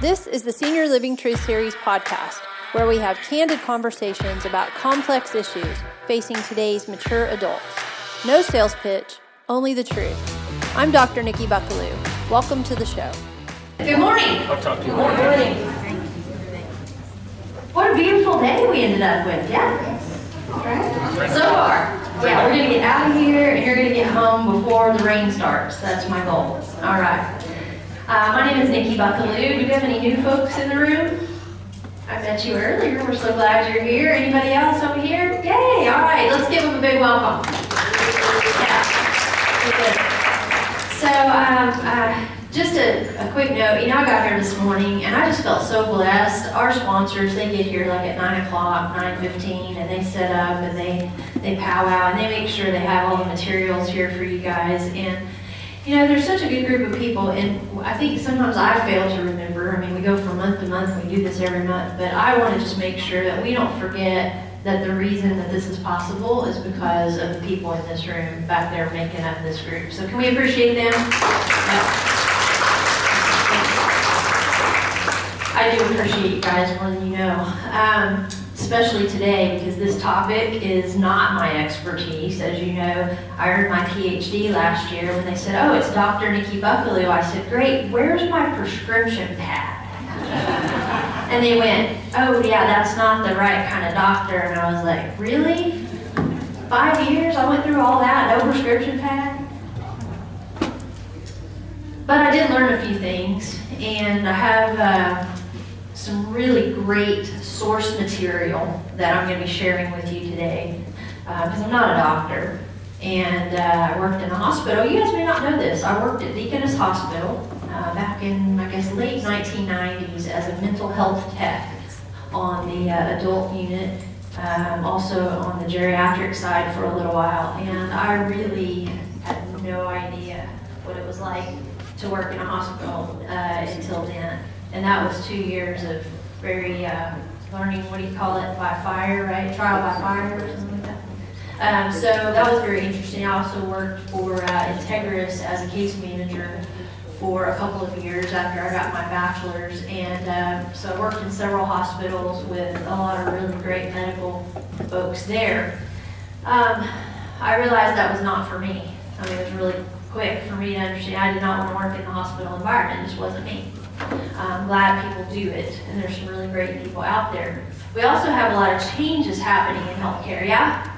This is the Senior Living Truth Series podcast, where we have candid conversations about complex issues facing today's mature adults. No sales pitch, only the truth. I'm Dr. Nikki Buckelew. Welcome to the show. Good morning. I'll talk to you Good later. morning. What a beautiful day we ended up with, yeah? So far. Yeah, we're gonna get out of here and you're gonna get home before the rain starts. That's my goal. All right. Uh, my name is Nikki Buckelew. Do we have any new folks in the room? I met you earlier. We're so glad you're here. Anybody else over here? Yay! All right, let's give them a big welcome. Yeah. So, um, uh, just a, a quick note, you know, I got here this morning and I just felt so blessed. Our sponsors, they get here like at nine o'clock, nine fifteen, and they set up and they, they pow powwow and they make sure they have all the materials here for you guys. And, you know, there's such a good group of people and I think sometimes I fail to remember. I mean, we go from month to month, we do this every month, but I want to just make sure that we don't forget that the reason that this is possible is because of the people in this room back there making up this group. So can we appreciate them? Yeah. I do appreciate you guys more than you know, um, especially today because this topic is not my expertise. As you know, I earned my PhD last year when they said, "Oh, it's Dr. Nikki Buckelew." I said, "Great, where's my prescription pad?" and they went, "Oh, yeah, that's not the right kind of doctor." And I was like, "Really? Five years? I went through all that, no prescription pad?" But I did learn a few things, and I have uh, some really great source material that I'm going to be sharing with you today, because I'm not a doctor, and uh, I worked in a hospital. You guys may not know this. I worked at Deaconess Hospital uh, back in, I guess, late 1990s as a mental health tech on the uh, adult unit, um, also on the geriatric side for a little while, and I really had no idea what it was like to work in a hospital uh, until then. And that was two years of very uh, learning, what do you call it, by fire, right? Trial by fire or something like that. Um, so that was very interesting. I also worked for uh, Integris as a case manager for a couple of years after I got my bachelor's. And um, so I worked in several hospitals with a lot of really great medical folks there. Um, I realized that was not for me. I mean, it was really quick for me to understand. I did not want to work in the hospital environment. It just wasn't me. I'm glad people do it, and there's some really great people out there. We also have a lot of changes happening in healthcare, yeah?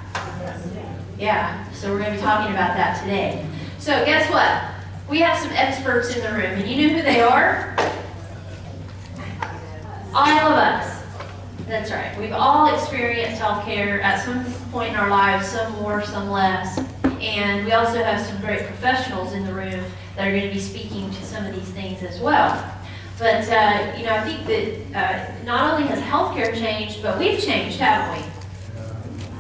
Yeah, so we're going to be talking about that today. So, guess what? We have some experts in the room, and you know who they are? All of us. That's right. We've all experienced healthcare at some point in our lives, some more, some less. And we also have some great professionals in the room that are going to be speaking to some of these things as well. But, uh, you know, I think that uh, not only has healthcare changed, but we've changed, haven't we?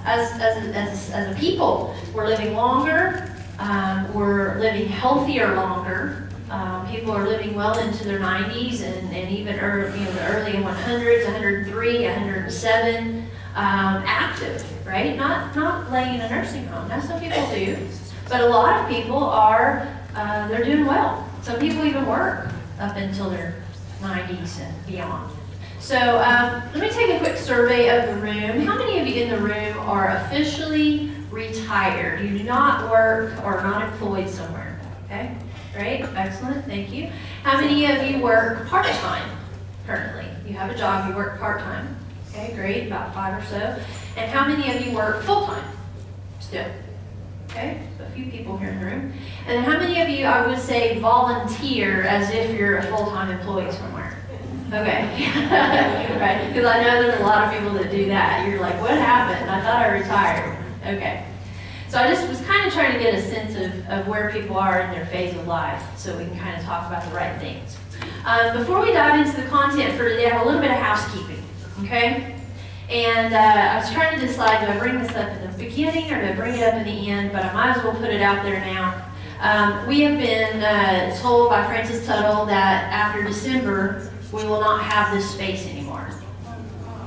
As, as, a, as, as a people, we're living longer, um, we're living healthier longer. Um, people are living well into their 90s and, and even early, you know, the early 100s, 103, 107, um, active, right? Not, not laying in a nursing home. Now, some people do, but a lot of people are, uh, they're doing well. Some people even work up until their 90s and beyond. So um, let me take a quick survey of the room. How many of you in the room are officially retired? You do not work or are not employed somewhere, okay? Great, excellent, thank you. How many of you work part-time currently? You have a job, you work part-time. Okay, great, about five or so. And how many of you work full-time still? Okay, few people here in the room. And how many of you, I would say, volunteer as if you're a full-time employee somewhere? Okay, right, because I know there's a lot of people that do that. You're like, what happened? I thought I retired. Okay. So I just was kind of trying to get a sense of, of where people are in their phase of life so we can kind of talk about the right things. Um, before we dive into the content for today, I have a little bit of housekeeping, okay? And uh, I was trying to decide, do I bring this up in the beginning or do I bring it up in the end? But I might as well put it out there now. Um, we have been uh, told by Francis Tuttle that after December, we will not have this space anymore.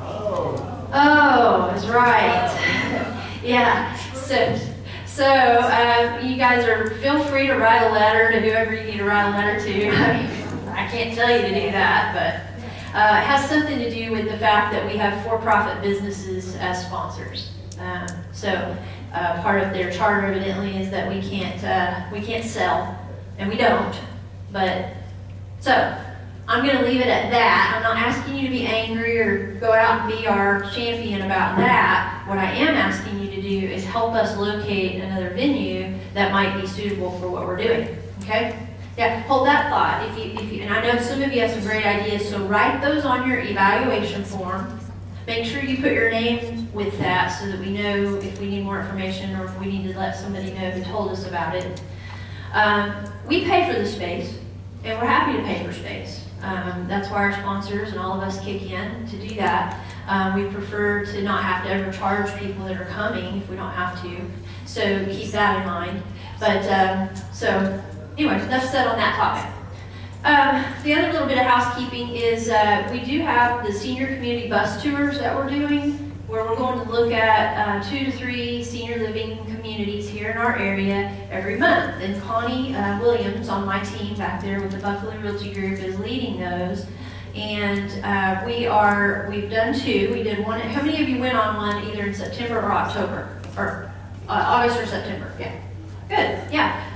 Oh, Oh, that's right. yeah. So, so uh, you guys are feel free to write a letter to whoever you need to write a letter to. I I can't tell you to do that, but uh, has something to do with the fact that we have for-profit businesses as sponsors. Um, so uh, part of their charter evidently is that we can't uh, we can't sell, and we don't. But so I'm going to leave it at that. I'm not asking you to be angry or go out and be our champion about that. What I am asking you to do is help us locate another venue that might be suitable for what we're doing. Okay? Yeah, hold that thought. If you, if you, and I know some of you have some great ideas, so write those on your evaluation form. Make sure you put your name with that so that we know if we need more information or if we need to let somebody know who told us about it. Um, we pay for the space, and we're happy to pay for space. Um, that's why our sponsors and all of us kick in to do that. Um, we prefer to not have to ever charge people that are coming if we don't have to. So keep that in mind. But um, so anyway, enough said on that topic. Um, the other little bit of housekeeping is uh, we do have the senior community bus tours that we're doing where we're going to look at uh, two to three senior living communities here in our area every month. And Connie uh, Williams on my team back there with the Buckelew Realty Group is leading those. And uh, we are, we've done two. We did one, how many of you went on one either in September or October? Or uh, August or September? Yeah. Good, yeah.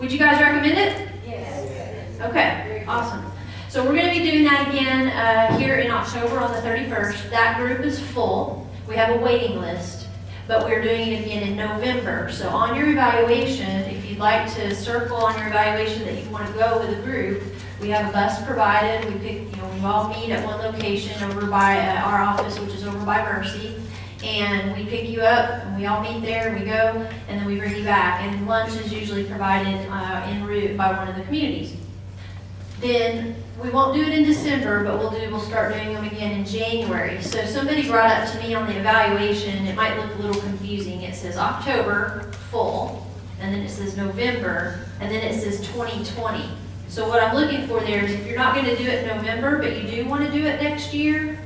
Would you guys recommend it? Yes. Okay, awesome. So we're going to be doing that again uh, here in October on the 31st. That group is full. We have a waiting list, but we're doing it again in November. So on your evaluation, if you'd like to circle on your evaluation that you want to go with a group, we have a bus provided. We pick, you know, we all meet at one location over by uh, our office, which is over by Mercy. And we pick you up, and we all meet there, we go, and then we bring you back. And lunch is usually provided uh, en route by one of the communities. Then we won't do it in December, but we'll do we'll start doing them again in January. So somebody brought up to me on the evaluation, it might look a little confusing. It says October full, and then it says November, and then it says 2020. So what I'm looking for there is if you're not going to do it in November, but you do want to do it next year,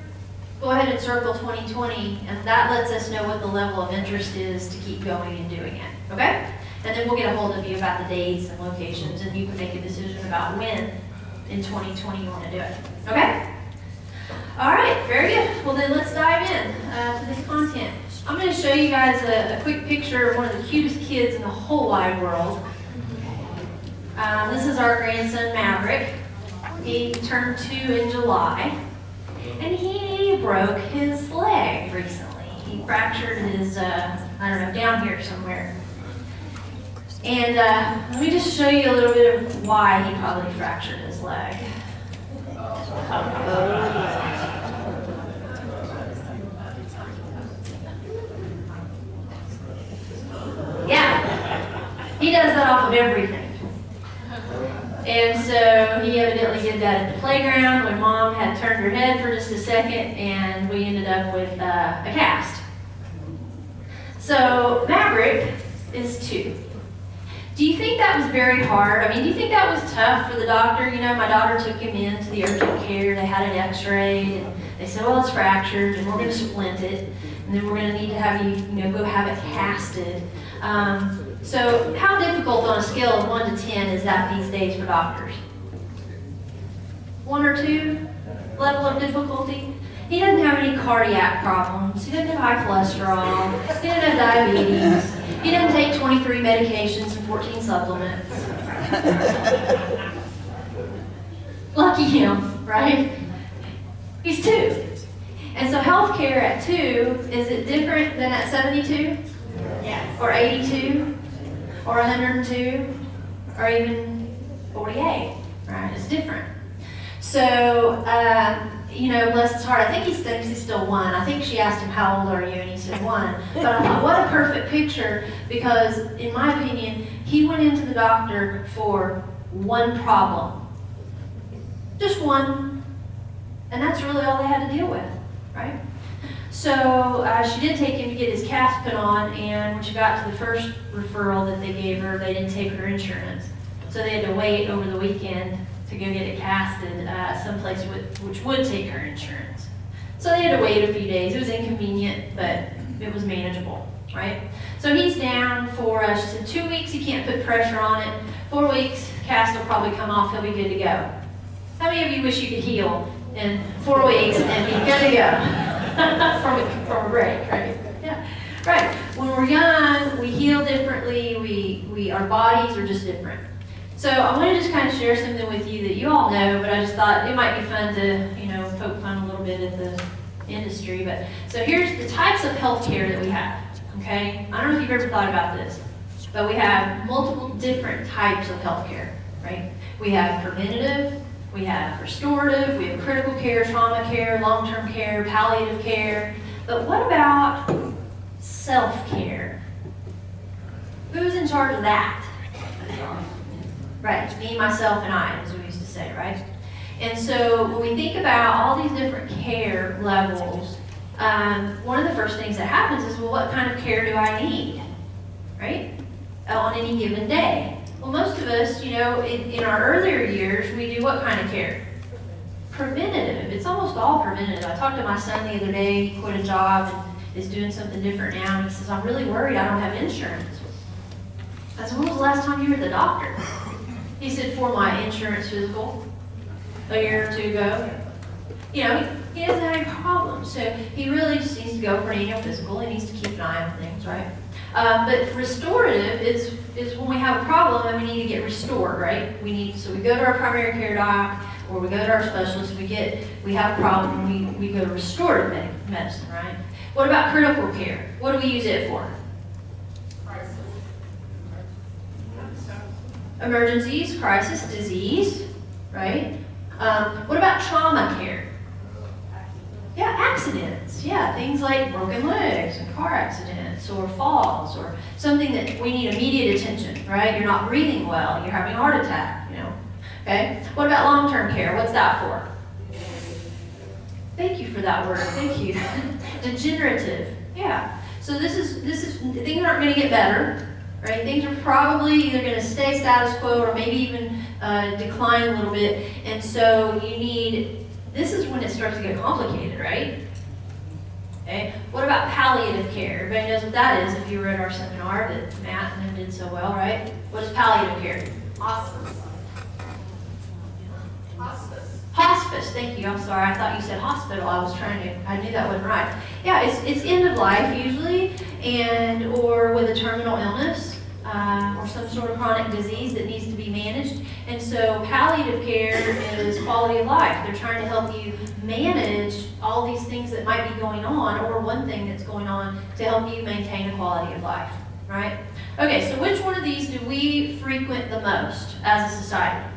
go ahead and circle 2020, and that lets us know what the level of interest is to keep going and doing it. Okay? And then we'll get a hold of you about the dates and locations, and you can make a decision about when in 2020 you want to do it. Okay? All right, very good. Well, then let's dive in uh, to this content. I'm going to show you guys a, a, quick picture of one of the cutest kids in the whole wide world. Um, this is our grandson, Maverick. He turned two in July, and he broke his leg recently. He fractured his, uh, I don't know, down here somewhere. And uh, let me just show you a little bit of why he probably fractured his leg. Yeah, he does that off of everything. Evidently did that at the playground when mom had turned her head for just a second, and we ended up with uh, a cast. So Maverick is two. Do you think that was very hard? I mean, do you think that was tough for the doctor? You know, my daughter took him in to the urgent care. They had an x-ray, and they said, well, it's fractured, and we're going to splint it, and then we're going to need to have you, you know, go have it casted. Um, so how difficult on a scale of 1 to 10 is that these days for doctors? One or two level of difficulty? He doesn't have any cardiac problems. He doesn't have high cholesterol. He doesn't have diabetes. He doesn't take 23 medications and 14 supplements. Lucky him, right? He's two. And so healthcare at two, is it different than at 72? Yes. Or 82? Or 102? Or even 48, right? It's different. So, um, you know, bless his heart, I think he thinks he's still one. I think she asked him, How old are you? And he said, One. But I thought, what a perfect picture because, in my opinion, he went into the doctor for one problem. Just one. And that's really all they had to deal with, right? So uh, she did take him to get his cast put on, and when she got to the first referral that they gave her, they didn't take her insurance. So they had to wait over the weekend to go get it casted uh, someplace with, which would take her insurance. So they had to wait a few days. It was inconvenient, but it was manageable, right? So he's down for, uh, she said, two weeks, you can't put pressure on it. Four weeks, cast will probably come off, he'll be good to go. How many of you wish you could heal in four weeks and be good to go from, a, from a break, right? Yeah, right. When we're young, we heal differently. We, we, our bodies are just different. So I want to just kind of share something with you that you all know, but I just thought it might be fun to, you know, poke fun a little bit at the industry. But so here's the types of healthcare that we have. Okay, I don't know if you've ever thought about this, but we have multiple different types of healthcare, right? We have preventative, we have restorative, we have critical care, trauma care, long-term care, palliative care. But what about self-care? Who's in charge of that? Right, me, myself, and I, as we used to say, right? And so when we think about all these different care levels, um, one of the first things that happens is, well, what kind of care do I need, right? On any given day. Well, most of us, you know, in, in our earlier years, we do what kind of care? Preventative. It's almost all preventative. I talked to my son the other day, he quit a job and is doing something different now, and he says, I'm really worried I don't have insurance. I said, when was the last time you were at the doctor? He said, for my insurance physical a year or two ago. You know, he, doesn't have any problems. So he really just needs to go for an annual physical. He needs to keep an eye on things, right? Um, but restorative is, is when we have a problem and we need to get restored, right? We need, so we go to our primary care doc or we go to our specialist, we get, we have a problem, we, we go to restorative medicine, right? What about critical care? What do we use it for? Emergencies, crisis, disease, right? Um, what about trauma care? Yeah, accidents. Yeah, things like broken legs and car accidents or falls or something that we need immediate attention, right? You're not breathing well, you're having a heart attack, you know. Okay? What about long-term care? What's that for? Thank you for that word. Thank you. Degenerative. Yeah. So this is this is things aren't going to get better, right? Things are probably either going to stay status quo or maybe even uh, decline a little bit. And so you need. This is when it starts to get complicated, right? Okay. What about palliative care? Everybody knows what that is. If you were at our seminar that Matt and them did so well, right? What is palliative care? Hospice. Hospice. Hospice, thank you. I'm sorry. I thought you said hospital. I was trying to. I knew that wasn't right. Yeah, it's it's end of life usually, and or with a terminal illness uh, or some sort of chronic disease that needs to be managed. And so palliative care is quality of life. They're trying to help you manage all these things that might be going on, or one thing that's going on to help you maintain a quality of life. Right? Okay. So which one of these do we frequent the most as a society?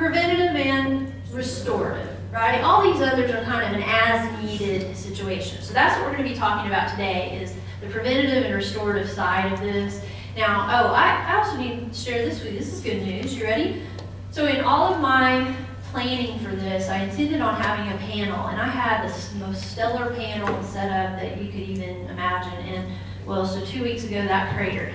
preventative and restorative, right? All these others are kind of an as-needed situation. So that's what we're going to be talking about today is the preventative and restorative side of this. Now, oh, I, also need to share this with you. This is good news. You ready? So in all of my planning for this, I intended on having a panel, and I had the most stellar panel set up that you could even imagine. And well, so two weeks ago that cratered.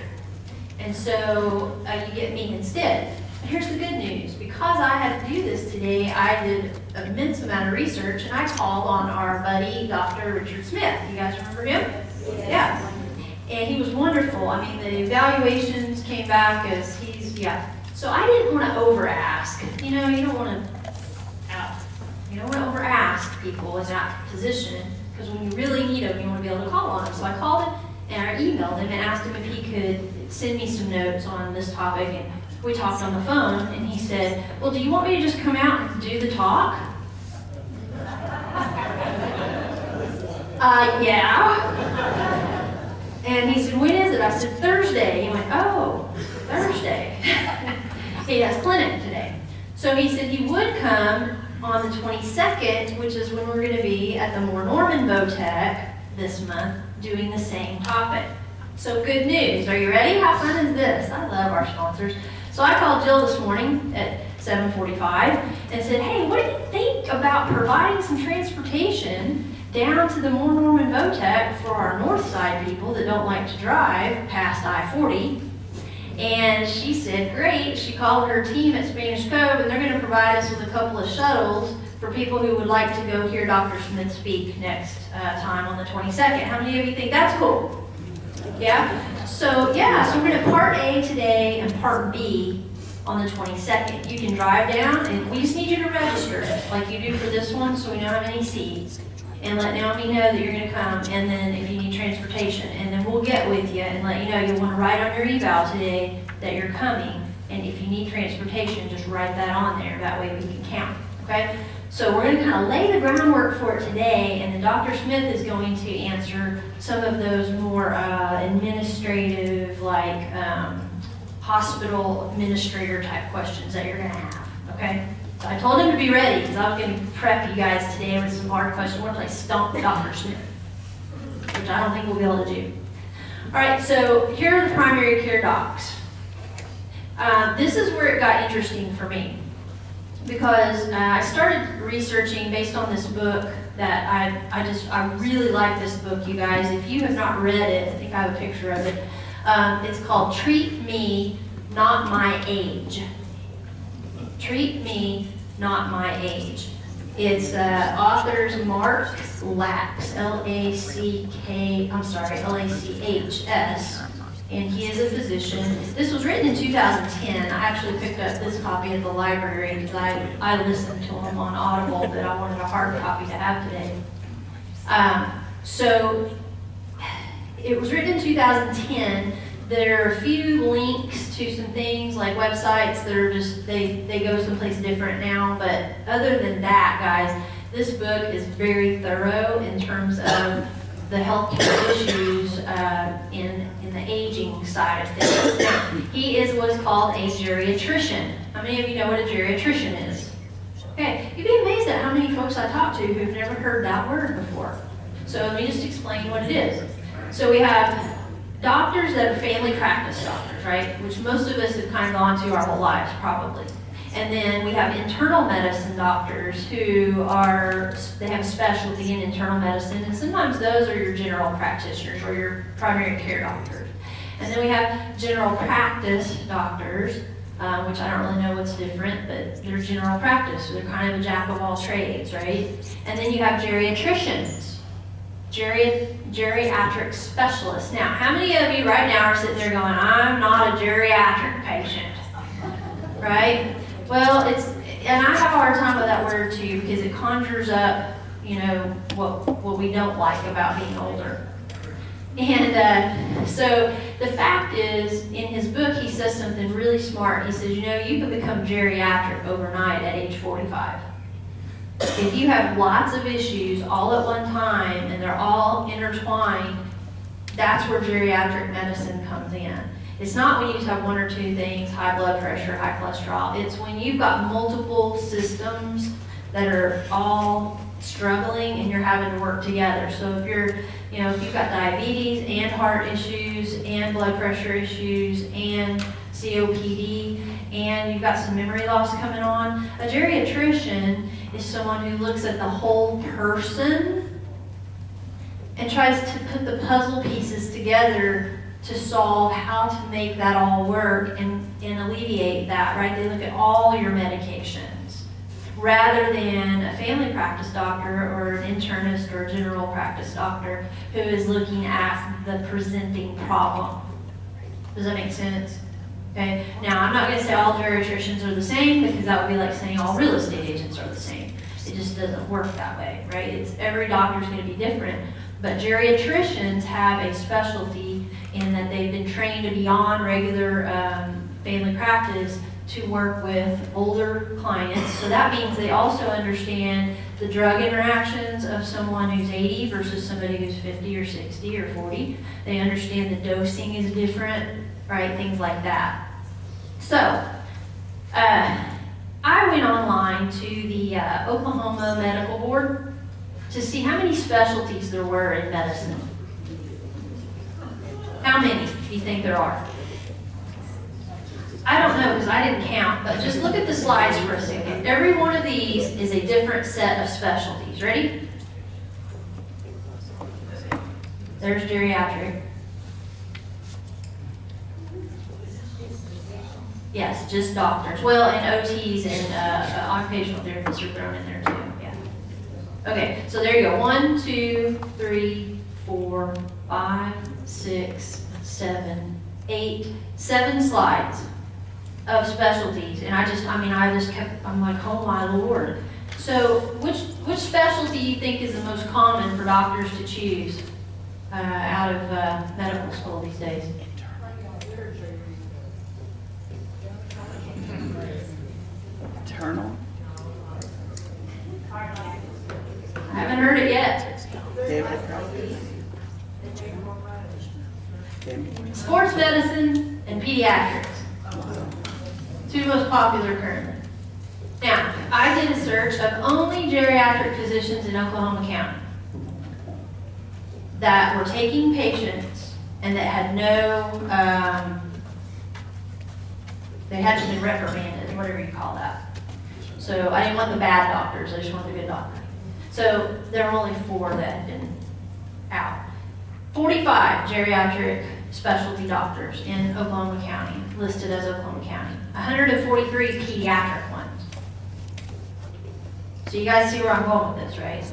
And so uh, you get me instead. But here's the good news. Because I had to do this today, I did an immense amount of research and I called on our buddy, Dr. Richard Smith. You guys remember him? Yeah. And he was wonderful. I mean, the evaluations came back as he's, yeah. So I didn't want to over ask. You know, you don't want to uh, out. You don't want to over ask people in that position because when you really need them, you want to be able to call on them. So I called him and I emailed him and asked him if he could send me some notes on this topic. And we talked on the phone, and he said, Well, do you want me to just come out and do the talk? Uh, yeah. And he said, When is it? I said, Thursday. He went, Oh, Thursday. he has clinic today. So he said he would come on the 22nd, which is when we're going to be at the Moore Norman Votech this month doing the same topic. So good news. Are you ready? How fun is this? I love our sponsors. So I called Jill this morning at 7:45 and said, "Hey, what do you think about providing some transportation down to the Moore Norman Votech for our north side people that don't like to drive past I-40?" And she said, "Great." She called her team at Spanish Cove, and they're going to provide us with a couple of shuttles for people who would like to go hear Dr. Smith speak next uh, time on the 22nd. How many of you think that's cool? Yeah? So, yeah, so we're going to part A today and part B on the 22nd. You can drive down, and we just need you to register, like you do for this one, so we know how many seats. And let Naomi know that you're gonna come, and then if you need transportation, and then we'll get with you and let you know, you'll wanna write on your eval today that you're coming. And if you need transportation, just write that on there, that way we can count, okay? So we're gonna kind of lay the groundwork for it today, and then Dr. Smith is going to answer some of those more uh, administrative, like um, hospital administrator type questions that you're gonna have, okay? So I told him to be ready, because I was gonna prep you guys today with some hard questions. We're gonna play Stump Dr. Smith, which I don't think we'll be able to do. All right, so here are the primary care docs. Uh, this is where it got interesting for me because uh, I started researching based on this book that I, I just, I really like this book, you guys. If you have not read it, I think I have a picture of it. Um, it's called Treat Me, Not My Age. Treat Me, Not My Age. It's uh, authors Mark Lachs, L-A-C-K, I'm sorry, L-A-C-H-S and he is a physician. This was written in 2010. I actually picked up this copy at the library because I, I listened to him on Audible, but I wanted a hard copy to have today. Um, so it was written in 2010. There are a few links to some things like websites that are just, they, they go someplace different now. But other than that, guys, this book is very thorough in terms of the healthcare issues uh, in, in the aging side of things. He is what's called a geriatrician. How many of you know what a geriatrician is? Okay, you'd be amazed at how many folks I talk to who've never heard that word before. So let me just explain what it is. So we have doctors that are family practice doctors, right? Which most of us have kind of gone to our whole lives, probably. And then we have internal medicine doctors who are, they have specialty in internal medicine, and sometimes those are your general practitioners or your primary care doctors. And then we have general practice doctors, um, which I don't really know what's different, but they're general practice, so they're kind of a jack of all trades, right? And then you have geriatricians, geri- geriatric specialists. Now, how many of you right now are sitting there going, I'm not a geriatric patient? Right? Well, it's, and I have a hard time with that word too because it conjures up, you know, what, what we don't like about being older. And uh, so the fact is, in his book, he says something really smart. He says, you know, you can become geriatric overnight at age 45. If you have lots of issues all at one time and they're all intertwined, that's where geriatric medicine comes in. It's not when you just have one or two things, high blood pressure, high cholesterol. It's when you've got multiple systems that are all struggling and you're having to work together. So if you're, you know, if you've got diabetes and heart issues and blood pressure issues and COPD and you've got some memory loss coming on, a geriatrician is someone who looks at the whole person and tries to put the puzzle pieces together to solve how to make that all work and, and alleviate that, right? They look at all your medications rather than a family practice doctor or an internist or a general practice doctor who is looking at the presenting problem. Does that make sense? Okay. Now, I'm not going to say all geriatricians are the same because that would be like saying all real estate agents are the same. It just doesn't work that way, right? It's every doctor is going to be different. But geriatricians have a specialty in that they've been trained beyond regular um, family practice to work with older clients. So that means they also understand the drug interactions of someone who's 80 versus somebody who's 50 or 60 or 40. They understand the dosing is different, right? Things like that. So, uh, I went online to the uh, Oklahoma Medical Board to see how many specialties there were in medicine. How many do you think there are? I don't know because I didn't count, but just look at the slides for a second. Every one of these is a different set of specialties. Ready? There's geriatric. Yes, just doctors. Well, and OTs and uh, uh, occupational therapists are thrown in there too. Yeah. Okay, so there you go. One, two, three, four, five, six, seven, eight, seven slides. of specialties, and I just, I mean, I just kept, I'm like, oh my lord. So, which which specialty do you think is the most common for doctors to choose uh, out of uh, medical school these days? Internal. I haven't heard it yet. Sports medicine and pediatrics. Two most popular currently. Now, I did a search of only geriatric physicians in Oklahoma County that were taking patients and that had no, um, they hadn't been reprimanded, whatever you call that. So I didn't want the bad doctors, I just wanted the good doctors. So there are only four that had been out. 45 geriatric specialty doctors in Oklahoma County, listed as Oklahoma County. 143 pediatric ones. So you guys see where I'm going with this, right?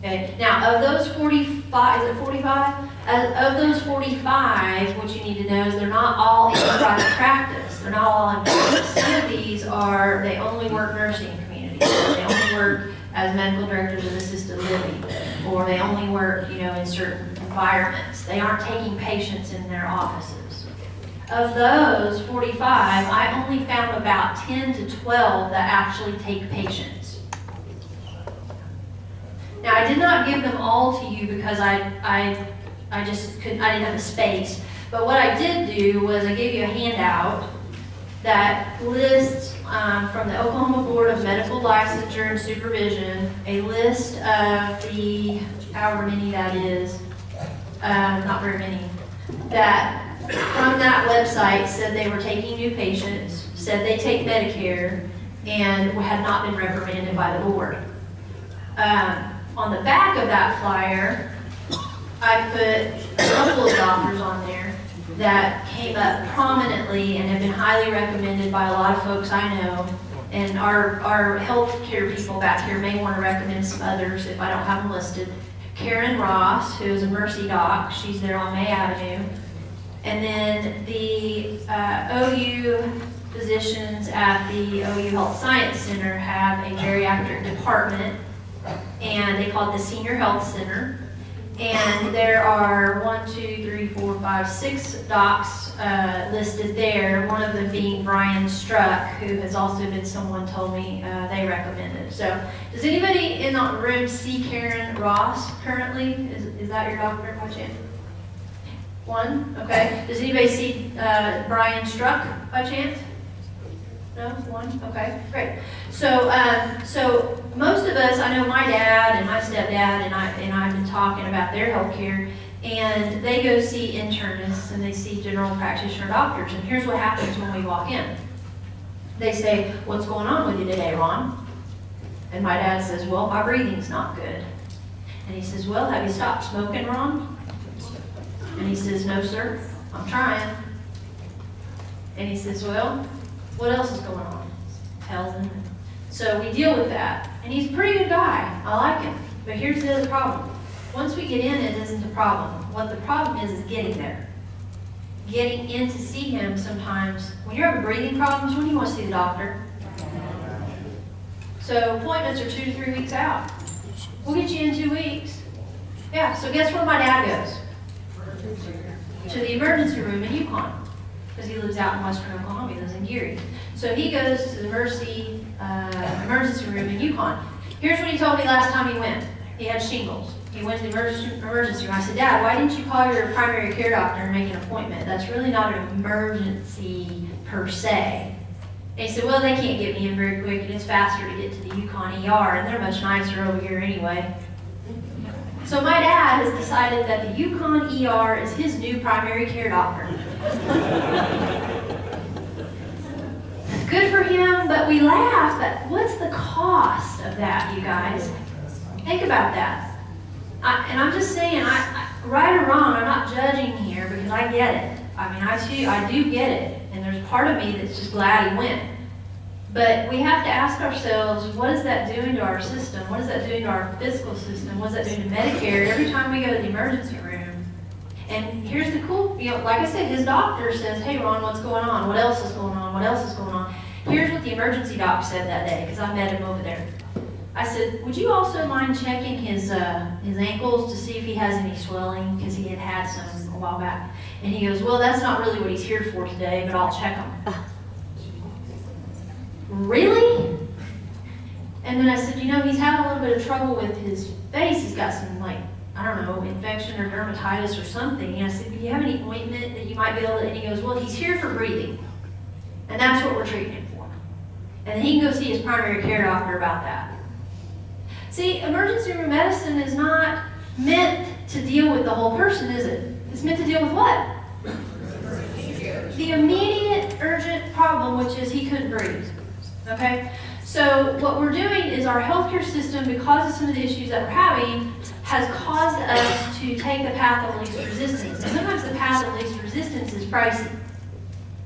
Okay, now of those 45, is it 45? Uh, of those 45, what you need to know is they're not all in private practice. They're not all in practice. Some of these are, they only work nursing communities. They only work as medical directors of assisted living, or they only work, you know, in certain environments. They aren't taking patients in their offices. Of those 45, I only found about 10 to 12 that actually take patients. Now, I did not give them all to you because I, I, I just couldn't, I didn't have the space. But what I did do was I gave you a handout that lists um, from the Oklahoma Board of Medical Licensure and Supervision a list of the, however many that is, um, not very many, that from that website said they were taking new patients, said they take Medicare, and had not been reprimanded by the board. Um, on the back of that flyer, I put a couple of doctors on there that came up prominently and have been highly recommended by a lot of folks I know. And our, our healthcare people back here may want to recommend some others if I don't have them listed. Karen Ross, who is a Mercy doc, she's there on May Avenue. And then the uh, OU physicians at the OU Health Science Center have a geriatric department, and they call it the Senior Health Center. And there are one, two, three, four, five, six docs uh, listed there. One of them being Brian Struck, who has also been someone told me uh, they recommended. So, does anybody in the room see Karen Ross currently? Is, is that your doctor by chance? One, okay. Does anybody see uh, Brian Struck by chance? No, one, okay, great. So, um, so most of us, I know my dad and my stepdad and I and I've been talking about their health care, and they go see internists and they see general practitioner doctors. And here's what happens when we walk in. They say, "What's going on with you today, Ron?" And my dad says, "Well, my breathing's not good." And he says, "Well, have you stopped smoking, Ron?" And he says, No, sir, I'm trying. And he says, Well, what else is going on? Tells him. So we deal with that. And he's a pretty good guy. I like him. But here's the other problem. Once we get in, it isn't a problem. What the problem is, is getting there. Getting in to see him sometimes. When you're having breathing problems, when do you want to see the doctor? So appointments are two to three weeks out. We'll get you in two weeks. Yeah, so guess where my dad goes? to the emergency room in Yukon because he lives out in western Oklahoma. He lives in Geary. So he goes to the Mercy uh, emergency room in Yukon. Here's what he told me last time he went. He had shingles. He went to the emergency, emergency room. I said, Dad, why didn't you call your primary care doctor and make an appointment? That's really not an emergency per se. And he said, well, they can't get me in very quick, and it's faster to get to the Yukon ER, and they're much nicer over here anyway. So my dad has decided that the Yukon ER is his new primary care doctor. Good for him, but we laugh. But what's the cost of that, you guys? Think about that. I, and I'm just saying, I, I, right or wrong, I'm not judging here because I get it. I mean, I too, I do get it, and there's part of me that's just glad he went. But we have to ask ourselves, what is that doing to our system? What is that doing to our fiscal system? What is that doing to Medicare? Every time we go to the emergency room, And here's the cool, you know, like I said, his doctor says, hey, Ron, what's going on? What else is going on? What else is going on? Here's what the emergency doc said that day, because I met him over there. I said, would you also mind checking his, uh, his ankles to see if he has any swelling? Because he had had some a while back. And he goes, well, that's not really what he's here for today, but I'll check him. really? And then I said, you know, he's having a little bit of trouble with his face. He's got some, like, I don't know, infection or dermatitis or something. And I said, do you have any ointment that you might be able to? And he goes, well, he's here for breathing. And that's what we're treating him for. And he can go see his primary care doctor about that. See, emergency room medicine is not meant to deal with the whole person, is it? It's meant to deal with what? The immediate urgent problem, which is he couldn't breathe. Okay? So what we're doing is our healthcare system, because of some of the issues that we're having, has caused us to take the path of least resistance. And sometimes the path of least resistance is pricey.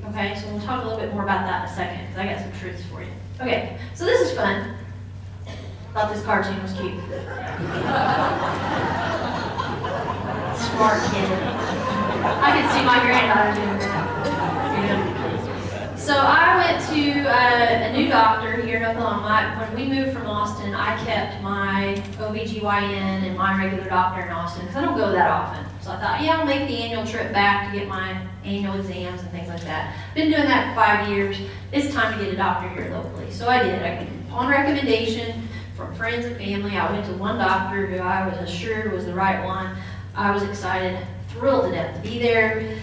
Okay, so we'll talk a little bit more about that in a second, because I got some truths for you. Okay, so this is fun. Thought this cartoon was cute. Smart kid. I can see my granddaughter doing that. So I went to uh, a new doctor here in Oklahoma. When we moved from Austin, I kept my OBGYN and my regular doctor in Austin because I don't go that often. So I thought, yeah, I'll make the annual trip back to get my annual exams and things like that. Been doing that for five years. It's time to get a doctor here locally. So I did. I, upon recommendation, from friends and family. I went to one doctor who I was assured was the right one. I was excited, thrilled to death to be there.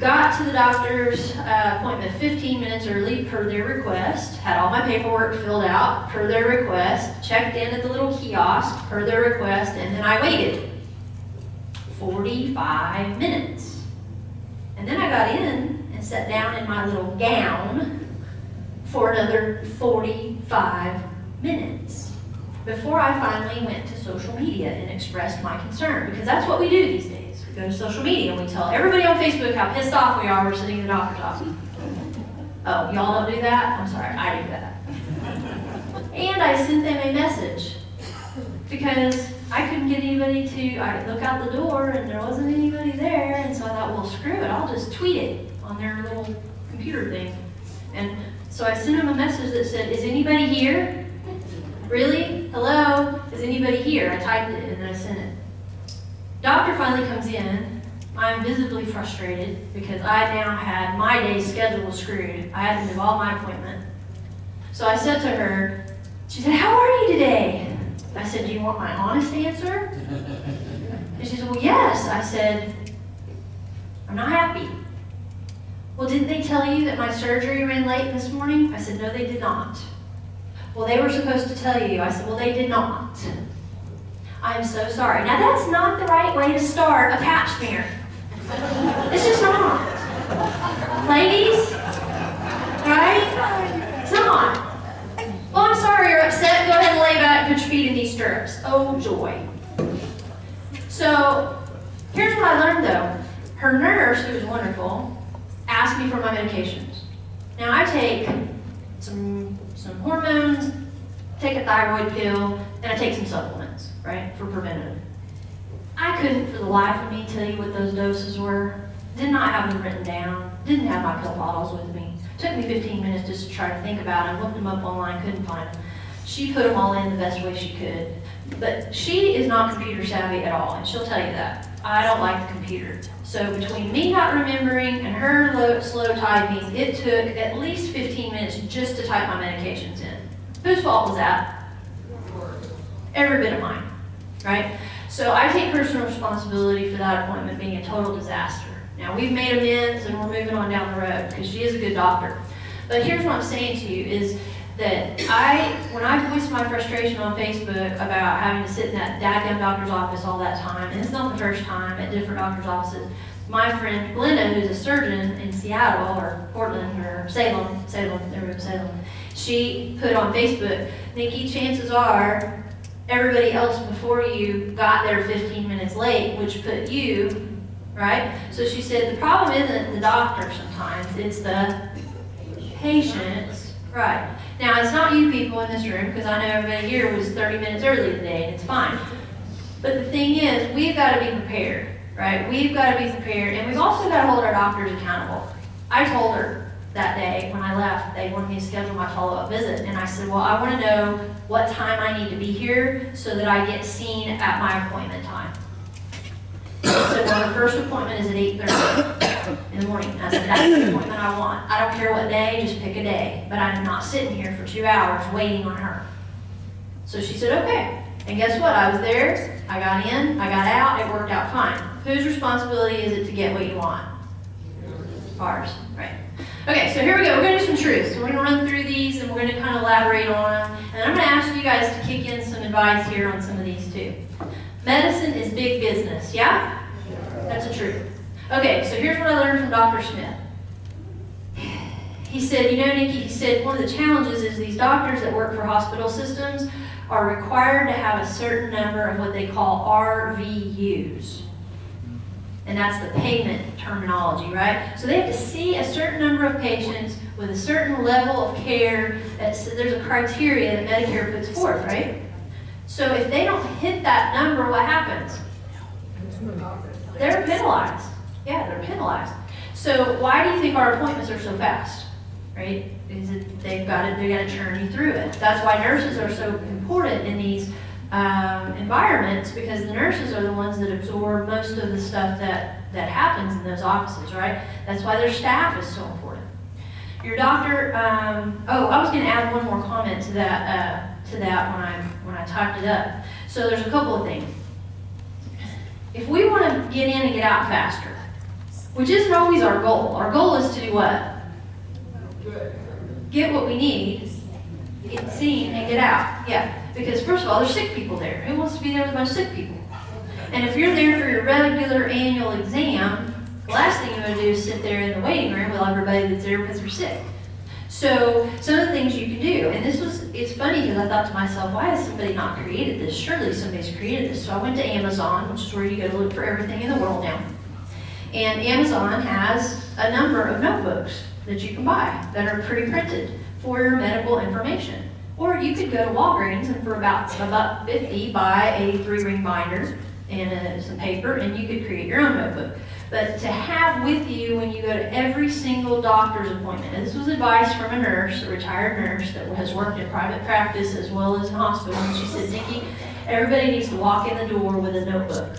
Got to the doctor's uh, appointment 15 minutes early per their request. Had all my paperwork filled out per their request. Checked in at the little kiosk per their request, and then I waited 45 minutes. And then I got in and sat down in my little gown for another 45 minutes before I finally went to social media and expressed my concern, because that's what we do these days. Go to social media and we tell everybody on Facebook how pissed off we are we're sitting in the doctor's office. Oh, y'all don't do that? I'm sorry, I do that. And I sent them a message because I couldn't get anybody to, I look out the door and there wasn't anybody there, and so I thought, well, screw it, I'll just tweet it on their little computer thing. And so I sent them a message that said, is anybody here? Really? Hello? Is anybody here? I typed it and then I sent it. Doctor finally comes in. I'm visibly frustrated because I now had my day schedule screwed. I had to move all my appointment. So I said to her, she said, How are you today? I said, Do you want my honest answer? And she said, Well, yes. I said, I'm not happy. Well, didn't they tell you that my surgery ran late this morning? I said, No, they did not. Well, they were supposed to tell you. I said, Well, they did not. I'm so sorry. Now, that's not the right way to start a pap smear. It's just not. Ladies, right? It's not. Well, I'm sorry you're upset. Go ahead and lay back and put your feet in these stirrups. Oh, joy. So, here's what I learned though. Her nurse, who was wonderful, asked me for my medications. Now, I take some some hormones, take a thyroid pill, and I take some supplements, right, for preventative. I couldn't for the life of me tell you what those doses were. Did not have them written down. Didn't have my pill bottles with me. Took me 15 minutes just to try to think about them. Looked them up online, couldn't find them. She put them all in the best way she could. But she is not computer savvy at all, and she'll tell you that. I don't like the computer. So between me not remembering and her low, slow typing, it took at least 15 minutes just to type my medications in. Whose fault was that? Every bit of mine, right? So I take personal responsibility for that appointment being a total disaster. Now we've made amends and we're moving on down the road because she is a good doctor. But here's what I'm saying to you is that I, when I voiced my frustration on Facebook about having to sit in that dadgum doctor's office all that time, and it's not the first time at different doctor's offices, my friend Glenda, who's a surgeon in Seattle or Portland or Salem, Salem, there we go, Salem, she put on Facebook, Nikki, chances are everybody else before you got there 15 minutes late, which put you, right? So she said the problem isn't the doctor sometimes, it's the patients, right? Now, it's not you people in this room, because I know everybody here was 30 minutes early today, and it's fine. But the thing is, we've got to be prepared, right? We've got to be prepared, and we've also got to hold our doctors accountable. I told her that day when I left, they wanted me to schedule my follow-up visit, and I said, well, I want to know what time I need to be here so that I get seen at my appointment time. Said, well, the first appointment is at eight thirty in the morning. I said, that's the appointment I want. I don't care what day, just pick a day. But I'm not sitting here for two hours waiting on her. So she said, okay. And guess what? I was there, I got in, I got out, it worked out fine. Whose responsibility is it to get what you want? Ours. Okay, so here we go. We're going to do some truths. So we're going to run through these and we're going to kind of elaborate on them. And I'm going to ask you guys to kick in some advice here on some of these too. Medicine is big business, yeah? That's a truth. Okay, so here's what I learned from Dr. Smith. He said, you know, Nikki, he said one of the challenges is these doctors that work for hospital systems are required to have a certain number of what they call RVUs. And that's the payment terminology, right? So they have to see a certain number of patients with a certain level of care. That's, there's a criteria that Medicare puts forth, right? So if they don't hit that number, what happens? They're penalized. Yeah, they're penalized. So why do you think our appointments are so fast? Right? Is it they've got to they got to churn you through it. That's why nurses are so important in these um, environments because the nurses are the ones that absorb most of the stuff that that happens in those offices. Right? That's why their staff is so important. Your doctor. Um, oh, I was going to add one more comment to that uh, to that when I when I typed it up. So there's a couple of things. If we want to get in and get out faster, which isn't always our goal. Our goal is to do what? Get what we need, get seen, and get out. Yeah, because first of all, there's sick people there. Who wants to be there with a bunch of sick people? And if you're there for your regular annual exam, the last thing you want to do is sit there in the waiting room with everybody that's there because they're sick. So some of the things you can do, and this was, it's funny because I thought to myself, why has somebody not created this? Surely somebody's created this. So I went to Amazon, which is where you go to look for everything in the world now. And Amazon has a number of notebooks that you can buy that are pre-printed for your medical information. Or you could go to Walgreens and for about about 50 buy a three-ring binder and uh, some paper and you could create your own notebook. But to have with you when you go to every single doctor's appointment, and this was advice from a nurse, a retired nurse that has worked in private practice as well as in hospital, and she said, Nikki, everybody needs to walk in the door with a notebook.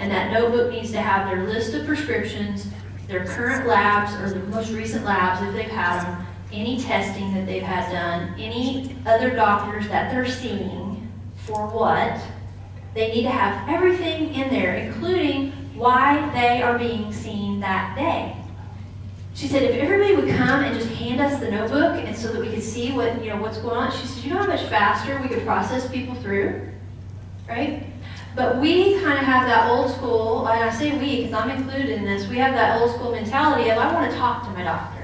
And that notebook needs to have their list of prescriptions, their current labs or the most recent labs if they've had them, any testing that they've had done, any other doctors that they're seeing for what. They need to have everything in there, including why they are being seen that day. She said if everybody would come and just hand us the notebook and so that we could see what you know what's going on, she said, you know how much faster we could process people through? Right? But we kind of have that old school, and I say we because I'm included in this, we have that old school mentality of I want to talk to my doctor.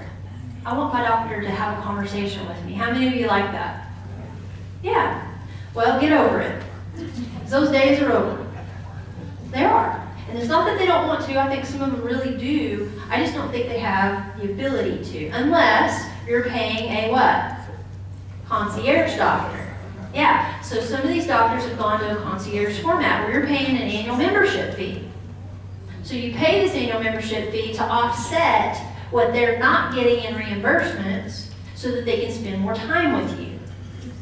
I want my doctor to have a conversation with me. How many of you like that? Yeah. Well, get over it. Those days are over. They are. And it's not that they don't want to, I think some of them really do. I just don't think they have the ability to. Unless you're paying a what? Concierge doctor. Yeah, so some of these doctors have gone to a concierge format where you're paying an annual membership fee. So you pay this annual membership fee to offset what they're not getting in reimbursements so that they can spend more time with you.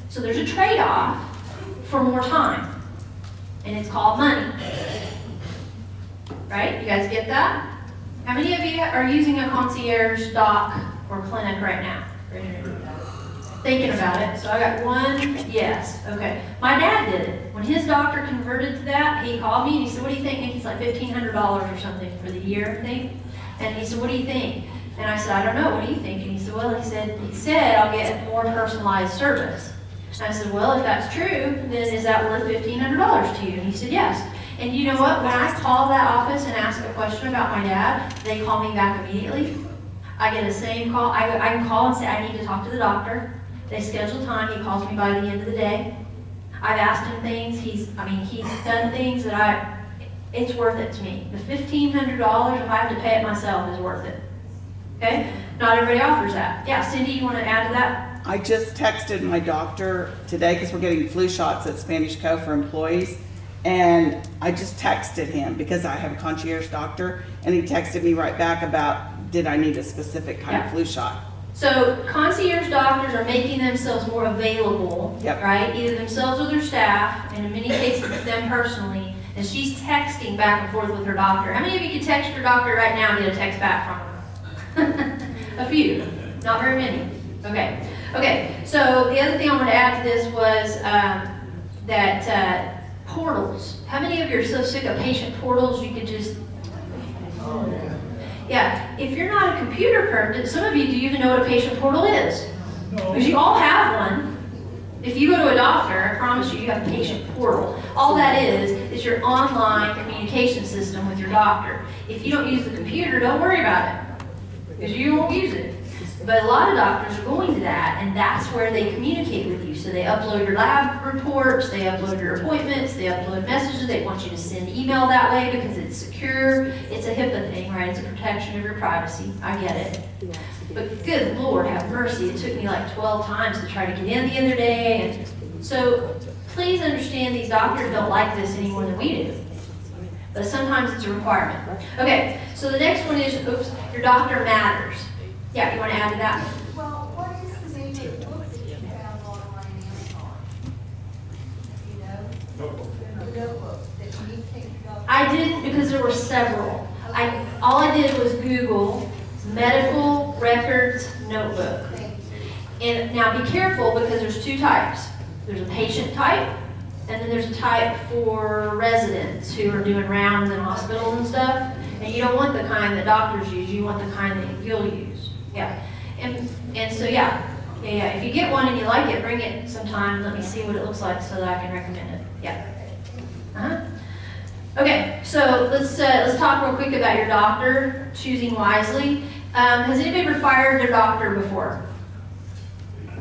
So there's a trade off for more time, and it's called money. Right? You guys get that? How many of you are using a concierge doc or clinic right now? Thinking about it. So I got one yes. Okay. My dad did it. When his doctor converted to that, he called me and he said, What do you think? And he's like $1,500 or something for the year thing. And he said, What do you think? And I said, I don't know. What do you think? And he said, Well, he said, he said I'll get more personalized service. And I said, Well, if that's true, then is that worth $1,500 to you? And he said, Yes. And you know what? When I call that office and ask a question about my dad, they call me back immediately. I get the same call. I, I can call and say, I need to talk to the doctor. They schedule time. He calls me by the end of the day. I've asked him things. He's, I mean, he's done things that I, it's worth it to me. The $1,500, if I have to pay it myself, is worth it. Okay? Not everybody offers that. Yeah, Cindy, you want to add to that? I just texted my doctor today because we're getting flu shots at Spanish Cove for employees. And I just texted him because I have a concierge doctor, and he texted me right back about, did I need a specific kind Yeah. of flu shot? So concierge doctors are making themselves more available, Yep. right? Either themselves or their staff, and in many cases them personally. And she's texting back and forth with her doctor. How many of you can text your doctor right now and get a text back from her? a few, not very many. Okay, okay. So the other thing I want to add to this was um, that uh, portals. How many of you are so sick of patient portals you could just yeah, if you're not a computer person, some of you, do you even know what a patient portal is? Because you all have one. If you go to a doctor, I promise you, you have a patient portal. All that is, is your online communication system with your doctor. If you don't use the computer, don't worry about it, because you won't use it. But a lot of doctors are going to that, and that's where they communicate with you. So they upload your lab reports, they upload your appointments, they upload messages. They want you to send email that way because it's secure. It's a HIPAA thing, right? It's a protection of your privacy. I get it. But good Lord, have mercy. It took me like 12 times to try to get in the other day. And so please understand these doctors don't like this any more than we do. But sometimes it's a requirement. Okay, so the next one is, oops, your doctor matters. Yeah, you want to add to that? Well, what is the name of the book that you found online Amazon? You know? The notebook that you need to take your doctor. I didn't because there were several. I, all I did was Google medical records notebook. And now be careful because there's two types. There's a patient type, and then there's a type for residents who are doing rounds in hospitals and stuff. And you don't want the kind that doctors use, you want the kind that you'll use. Yeah. And, and so, yeah. Yeah, yeah. If you get one and you like it, bring it sometime. And let me see what it looks like so that I can recommend it. Yeah. Uh-huh. Okay, so let's, uh, let's talk real quick about your doctor, choosing wisely. Um, has anybody ever fired their doctor before?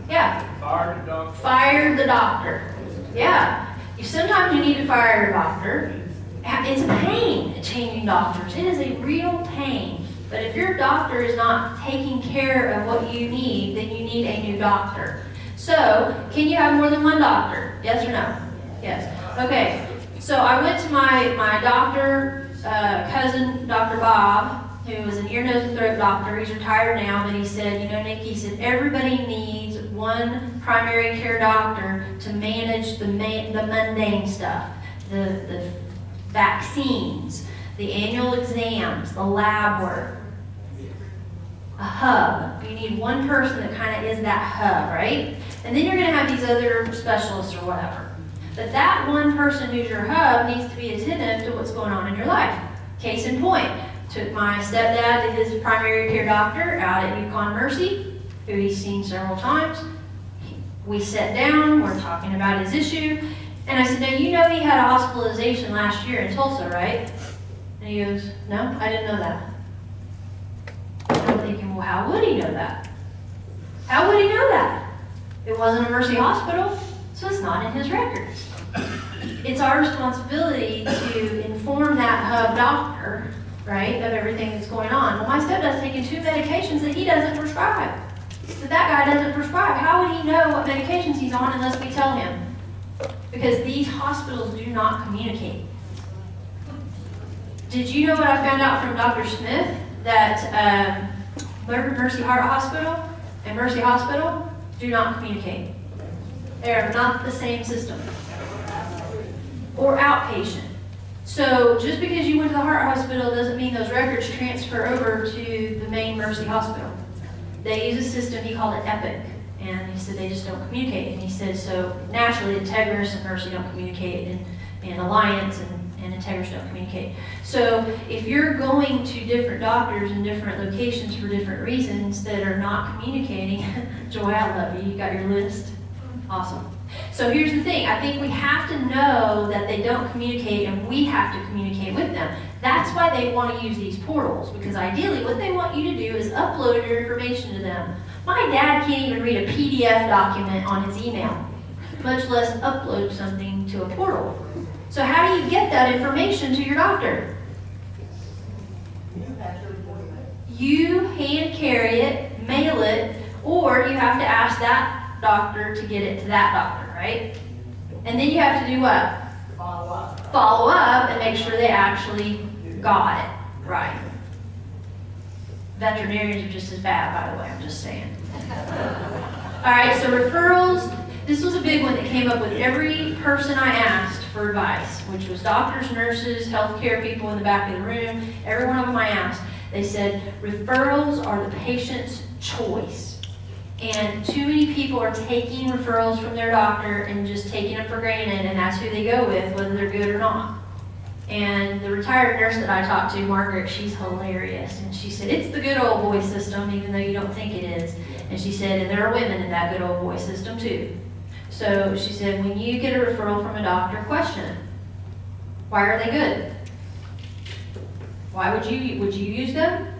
Yeah, Fired the doctor. Fire the doctor. Yeah. Sometimes you need to fire your doctor. It's a pain changing doctors. It is a real pain. But if your doctor is not taking care of what you need, then you need a new doctor. So, can you have more than one doctor? Yes or no? Yes. Okay. So I went to my, my doctor, uh, cousin, Dr. Bob, who was an ear, nose, and throat doctor. He's retired now, but he said, you know, Nick, he said, everybody needs one primary care doctor to manage the, ma- the mundane stuff, the, the vaccines, the annual exams, the lab work. A hub. You need one person that kind of is that hub, right? And then you're going to have these other specialists or whatever. But that one person who's your hub needs to be attentive to what's going on in your life. Case in point, took my stepdad to his primary care doctor out at Yukon Mercy, who he's seen several times. We sat down, we're talking about his issue, and I said, Now you know he had a hospitalization last year in Tulsa, right? And he goes, No, I didn't know that. I'm thinking, Well, how would he know that? How would he know that? It wasn't a Mercy hospital, so it's not in his records. It's our responsibility to inform that hub doctor, right, of everything that's going on. Well, my stepdad's taking two medications that he doesn't prescribe. That that guy doesn't prescribe. How would he know what medications he's on unless we tell him? Because these hospitals do not communicate. Did you know what I found out from Dr. Smith? That um, Mer- Mercy Heart Hospital and Mercy Hospital do not communicate. They're not the same system. Or outpatient. So just because you went to the heart hospital doesn't mean those records transfer over to the main Mercy Hospital. They use a system, he called it EPIC, and he said they just don't communicate. And he said, so naturally, Integris and Mercy don't communicate, and, and Alliance and, and Integris don't communicate. So if you're going to different doctors in different locations for different reasons that are not communicating, Joy, I love you, you got your list? Awesome. So here's the thing, I think we have to know that they don't communicate and we have to communicate with them. That's why they want to use these portals, because ideally what they want you to do is upload your information to them. My dad can't even read a PDF document on his email, much less upload something to a portal. So how do you get that information to your doctor? You hand carry it, mail it, or you have to ask that doctor to get it to that doctor, right? And then you have to do what? Follow up. follow up and make sure they actually got it right. Veterinarians are just as bad, by the way, I'm just saying. All right, so referrals, this was a big one that came up with every person I asked for advice, which was doctors, nurses, healthcare people in the back of the room, every one of them I asked. They said referrals are the patient's choice. And too many people are taking referrals from their doctor and just taking them for granted, and that's who they go with, whether they're good or not. And the retired nurse that I talked to, Margaret, she's hilarious. And she said, it's the good old boy system, even though you don't think it is. And she said, and there are women in that good old boy system too. So she said, when you get a referral from a doctor, question it. Why are they good? Why would you, would you use them?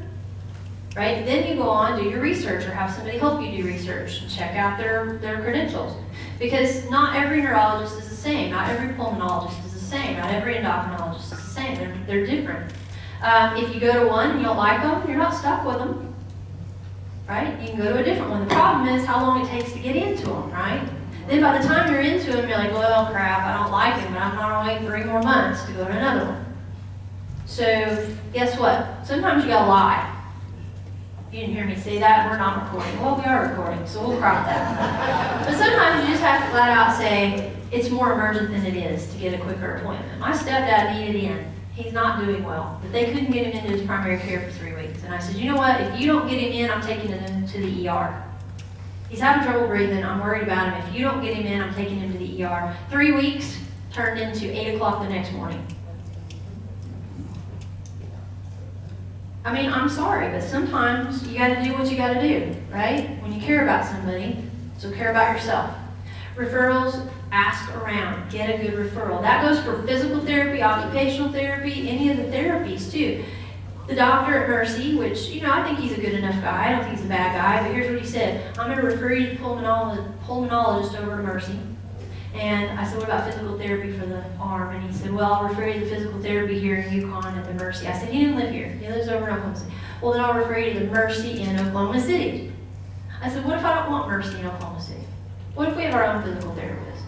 Right? Then you go on, do your research or have somebody help you do research check out their, their credentials. Because not every neurologist is the same, not every pulmonologist is the same, not every endocrinologist is the same, they're, they're different. Um, if you go to one and you don't like them, you're not stuck with them. Right? You can go to a different one. The problem is how long it takes to get into them, right? Then by the time you're into them, you're like, well, crap, I don't like him, but I'm not wait three more months to go to another one. So guess what? Sometimes you gotta lie. You didn't hear me say that, we're not recording. Well, we are recording, so we'll crop that. But sometimes you just have to flat out say, it's more emergent than it is to get a quicker appointment. My stepdad needed in. He's not doing well, but they couldn't get him into his primary care for three weeks. And I said, you know what? If you don't get him in, I'm taking him to the ER. He's having trouble breathing. I'm worried about him. If you don't get him in, I'm taking him to the ER. Three weeks turned into 8 o'clock the next morning. I mean, I'm sorry, but sometimes you got to do what you got to do, right? When you care about somebody, so care about yourself. Referrals, ask around, get a good referral. That goes for physical therapy, occupational therapy, any of the therapies too. The doctor at Mercy, which, you know, I think he's a good enough guy. I don't think he's a bad guy, but here's what he said. I'm going to refer you to pulmonolo- pulmonologist over to Mercy. And I said, what about physical therapy for the arm? And he said, well, I'll refer you to physical therapy here in Yukon at the Mercy. I said, he didn't live here. He lives over in Oklahoma City. Well, then I'll refer you to the Mercy in Oklahoma City. I said, what if I don't want Mercy in Oklahoma City? What if we have our own physical therapist?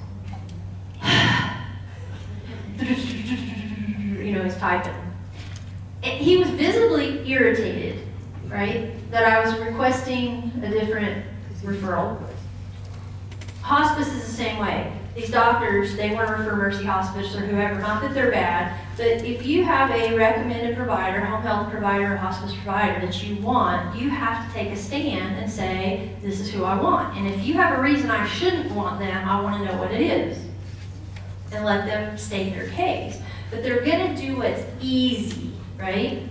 you know, he's typing. And he was visibly irritated, right, that I was requesting a different referral. Hospice is the same way. These doctors, they want to refer Mercy Hospice or whoever, not that they're bad, but if you have a recommended provider, home health provider, or hospice provider that you want, you have to take a stand and say, this is who I want. And if you have a reason I shouldn't want them, I want to know what it is. And let them state their case. But they're going to do what's easy, right?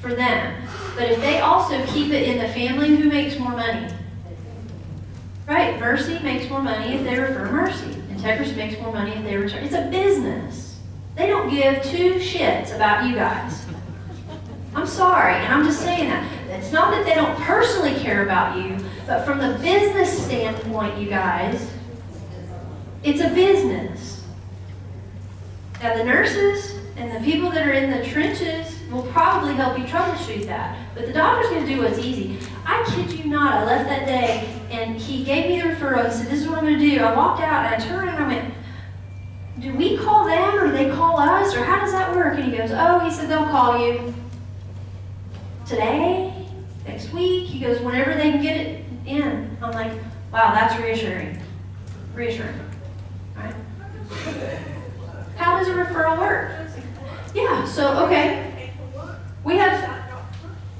For them. But if they also keep it in the family, who makes more money? Right, Mercy makes more money if they refer Mercy. Integris makes more money if they return. It's a business. They don't give two shits about you guys. I'm sorry, and I'm just saying that. It's not that they don't personally care about you, but from the business standpoint, you guys, it's a business. Now, the nurses and the people that are in the trenches will probably help you troubleshoot that. But the doctor's going to do what's easy. I kid you not, I left that day and he gave me the referral. He said, This is what I'm going to do. I walked out and I turned and I went, Do we call them or do they call us or how does that work? And he goes, Oh, he said, They'll call you today, next week. He goes, Whenever they can get it in. I'm like, Wow, that's reassuring. Reassuring. Right? How does a referral work? Yeah, so, okay. We have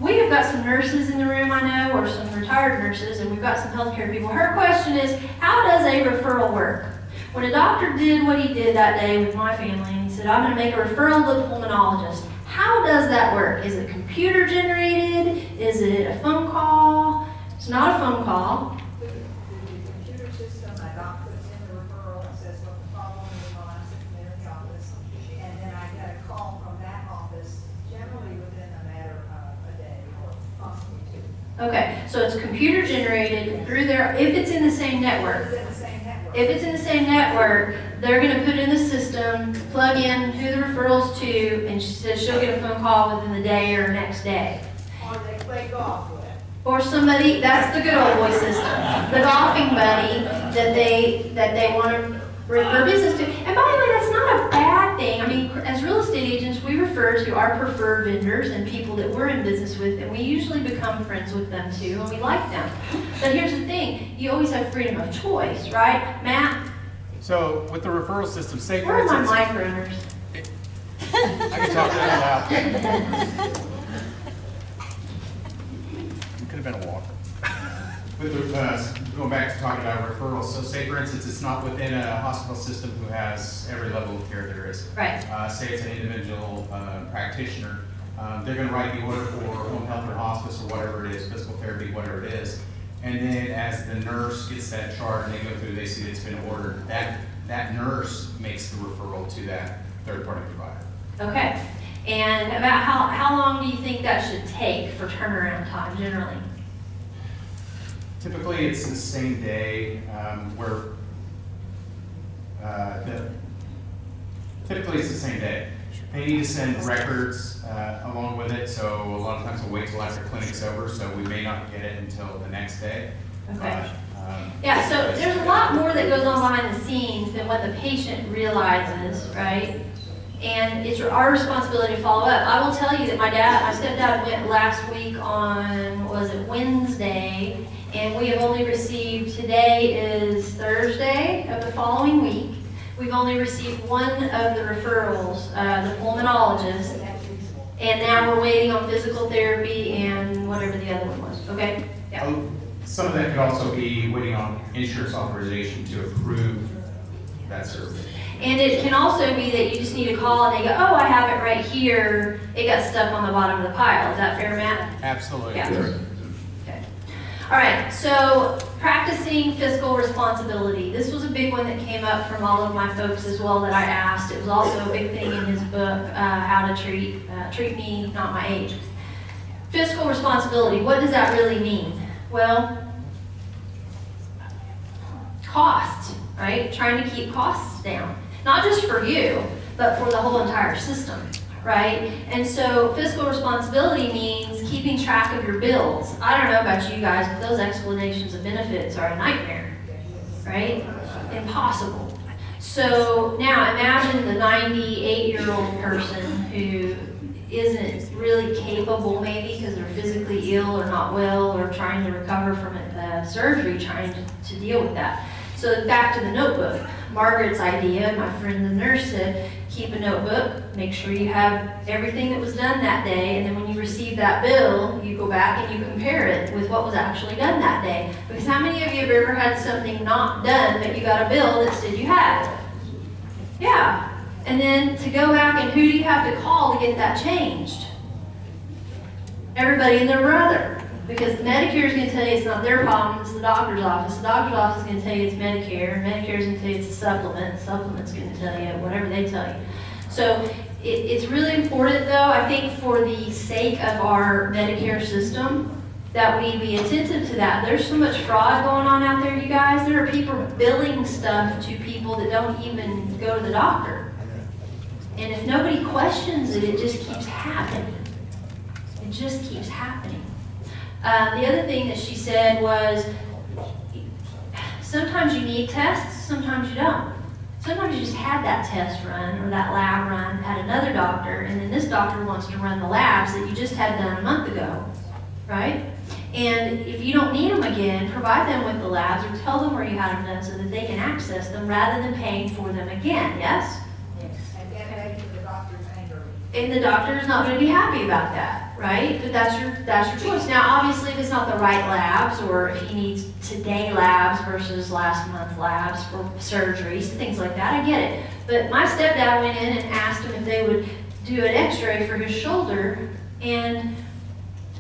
we have got some nurses in the room, I know, or some retired nurses, and we've got some healthcare people. Her question is, how does a referral work? When a doctor did what he did that day with my family, and he said, I'm going to make a referral to the pulmonologist, how does that work? Is it computer generated? Is it a phone call? It's not a phone call. The computer system, a doctor puts in the referral and says what the problem is, and I sit there in the office. And then I get a call from that office, generally within a matter of a day or possibly two. Okay, so it's computer generated through their, if it's in the same network. Within the same network. If it's in the same network, they're gonna put in the system, plug in who the referral's to, and she says she'll get a phone call within the day or next day. Or they play golf with. Or somebody, that's the good old boy system, the golfing buddy that they, that they wanna refer business to. And by the way, that's not a bad thing, I mean, as real estate agents, we refer to our preferred vendors and people that we're in business with, and we usually become friends with them too, and we like them. But here's the thing, you always have freedom of choice, right? Matt, So with the referral system, say for where are my instance, mic runners? I can talk really loud. It could have been a walker. With the, uh, going back to talking about referrals, so say for instance, it's not within a hospital system who has every level of care there is. Right. Uh, say it's an individual uh, practitioner, um, they're gonna write the order for home health or hospice or whatever it is, physical therapy, whatever it is. And then as the nurse gets that chart and they go through, they see that it's been ordered, that, that nurse makes the referral to that third-party provider. Okay, and about how, how long do you think that should take for turnaround time generally? Typically, it's the same day, um, where, uh, the, typically it's the same day. They need to send records, uh, along with it, so a lot of times we'll wait till after clinic's over, so we may not get it until the next day. Okay. But, um, Yeah, so there's a lot more that goes on behind the scenes than what the patient realizes, right? And it's our responsibility to follow up. I will tell you that my dad, my stepdad went last week on, was it Wednesday? And we have only received, today is Thursday of the following week. We've only received one of the referrals, uh, the pulmonologist. And now we're waiting on physical therapy and whatever the other one was, okay? Yeah. Oh, Some of that could also be waiting on insurance authorization to approve that service. And it can also be that you just need to call and they go, oh, I have it right here. It got stuck on the bottom of the pile. Is that fair, Matt? Absolutely. Yeah. All right, so practicing fiscal responsibility. This was a big one that came up from all of my folks as well that I asked. It was also a big thing in his book, uh, How to Treat, uh, Treat Me, Not My Age. Fiscal responsibility, what does that really mean? Well, cost, right? Trying to keep costs down. Not just for you, but for the whole entire system, right? And so fiscal responsibility means keeping track of your bills. I don't know about you guys, but those explanations of benefits are a nightmare, right? Impossible. So now imagine the 98 year old person who isn't really capable, maybe because they're physically ill or not well or trying to recover from a surgery, trying to, to deal with that. So back to the notebook. Margaret's idea, my friend the nurse said, keep a notebook, make sure you have everything that was done that day, and then when you receive that bill, you go back and you compare it with what was actually done that day. Because how many of you have ever had something not done that you got a bill that said you had it? Yeah. And then to go back and who do you have to call to get that changed? Everybody and their brother. Because Medicare is going to tell you it's not their problem, it's the doctor's office. The doctor's office is going to tell you it's Medicare. Medicare is going to tell you it's a supplement. The supplement's going to tell you whatever they tell you. So it, it's really important, though, I think, for the sake of our Medicare system, that we be attentive to that. There's so much fraud going on out there, you guys. There are people billing stuff to people that don't even go to the doctor. And if nobody questions it, it just keeps happening. It just keeps happening. Uh, the other thing that she said was sometimes you need tests, sometimes you don't. Sometimes you just had that test run or that lab run at another doctor, and then this doctor wants to run the labs that you just had done a month ago, right? And if you don't need them again, provide them with the labs or tell them where you had them done so that they can access them rather than paying for them again, yes? And then maybe the doctor's angry. And the doctor is not going to be happy about that, right? But that's your that's your choice. Now, obviously, if it's not the right labs, or if he needs today labs versus last month labs for surgeries, and things like that, I get it. But my stepdad went in and asked him if they would do an X-ray for his shoulder, and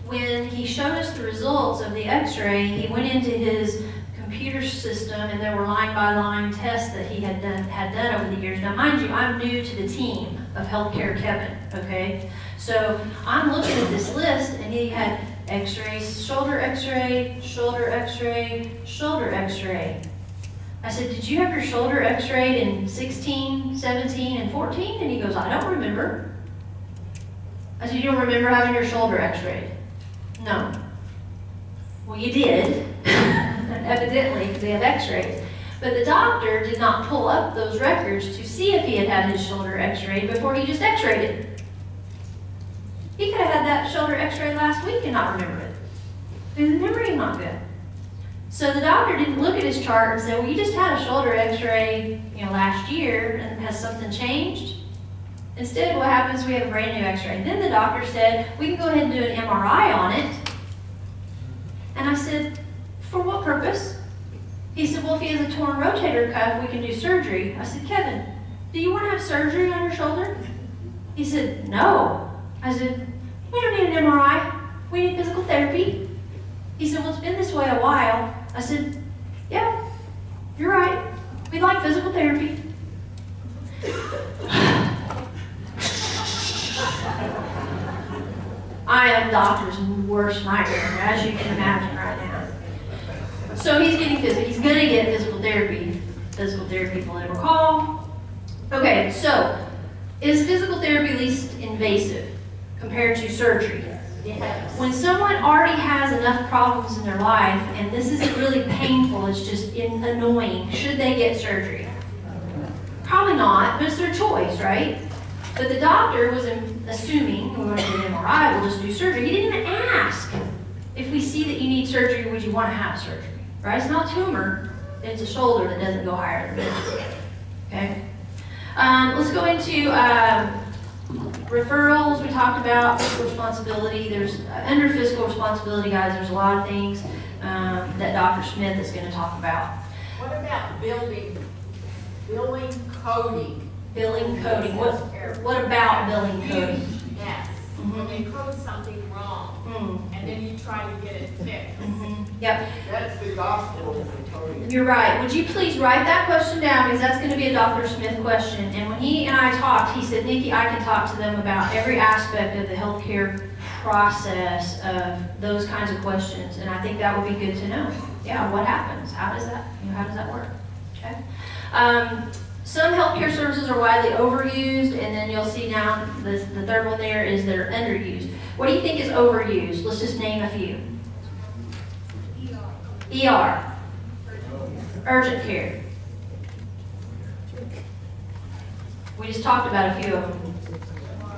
when he showed us the results of the X-ray, he went into his computer system, and there were line-by-line tests that he had done had done over the years. Now, mind you, I'm new to the team of Healthcare Kevin. Okay, so I'm looking at this list, and he had X-rays, shoulder X-ray, shoulder X-ray, shoulder X-ray. I said, "Did you have your shoulder X-rayed in 16, 17, and 14?" And he goes, "I don't remember." I said, "You don't remember having your shoulder X-rayed?" No. Well, you did, evidently, because they have X-rays. But the doctor did not pull up those records to see if he had had his shoulder x-rayed before he just x-rayed it. He could have had that shoulder x-ray last week and not remember it. His memory not good. So the doctor didn't look at his chart and say, well, you just had a shoulder x-ray, you know, last year, and has something changed? Instead, what happens, we have a brand new x-ray. Then the doctor said, we can go ahead and do an MRI on it. And I said, for what purpose? He said, well, if he has a torn rotator cuff, we can do surgery. I said, Kevin, do you want to have surgery on your shoulder? He said, no. I said, we don't need an MRI. We need physical therapy. He said, well, it's been this way a while. I said, yeah, you're right. We'd like physical therapy. I am doctor's worst nightmare, as you can imagine right now. So he's getting physical. He's gonna get physical therapy. Physical therapy will never call. Okay, so is physical therapy least invasive compared to surgery? Yes. When someone already has enough problems in their life and this isn't really painful, it's just in- annoying, should they get surgery? Probably not, but it's their choice, right? But the doctor was in- assuming, we're going to do an MRI, we'll just do surgery. He didn't even ask if we see that you need surgery, would you want to have surgery? Right? It's not tumor, it's a shoulder that doesn't go higher than this. Okay? Um, let's go into um, referrals. We talked about fiscal responsibility. There's uh, under fiscal responsibility, guys. There's a lot of things um, that Dr. Smith is going to talk about. What about building, billing coding? Billing coding. What, what about billing coding? Yes, when they code something wrong, Hmm, and then you try to get it fixed. Mm-hmm. Yep, That's the gospel of the coding. you're right. Would you please write that question down because that's going to be a Dr. Smith question. And when he and I talked, he said, Nikki, I can talk to them about every aspect of the healthcare process of those kinds of questions. And I think that would be good to know. Yeah, what happens? How does that, you know, how does that work? Okay. Um, some healthcare services are widely overused, and then you'll see now the, the third one there is they're underused. What do you think is overused? Let's just name a few. ER. Urgent care. We just talked about a few of them.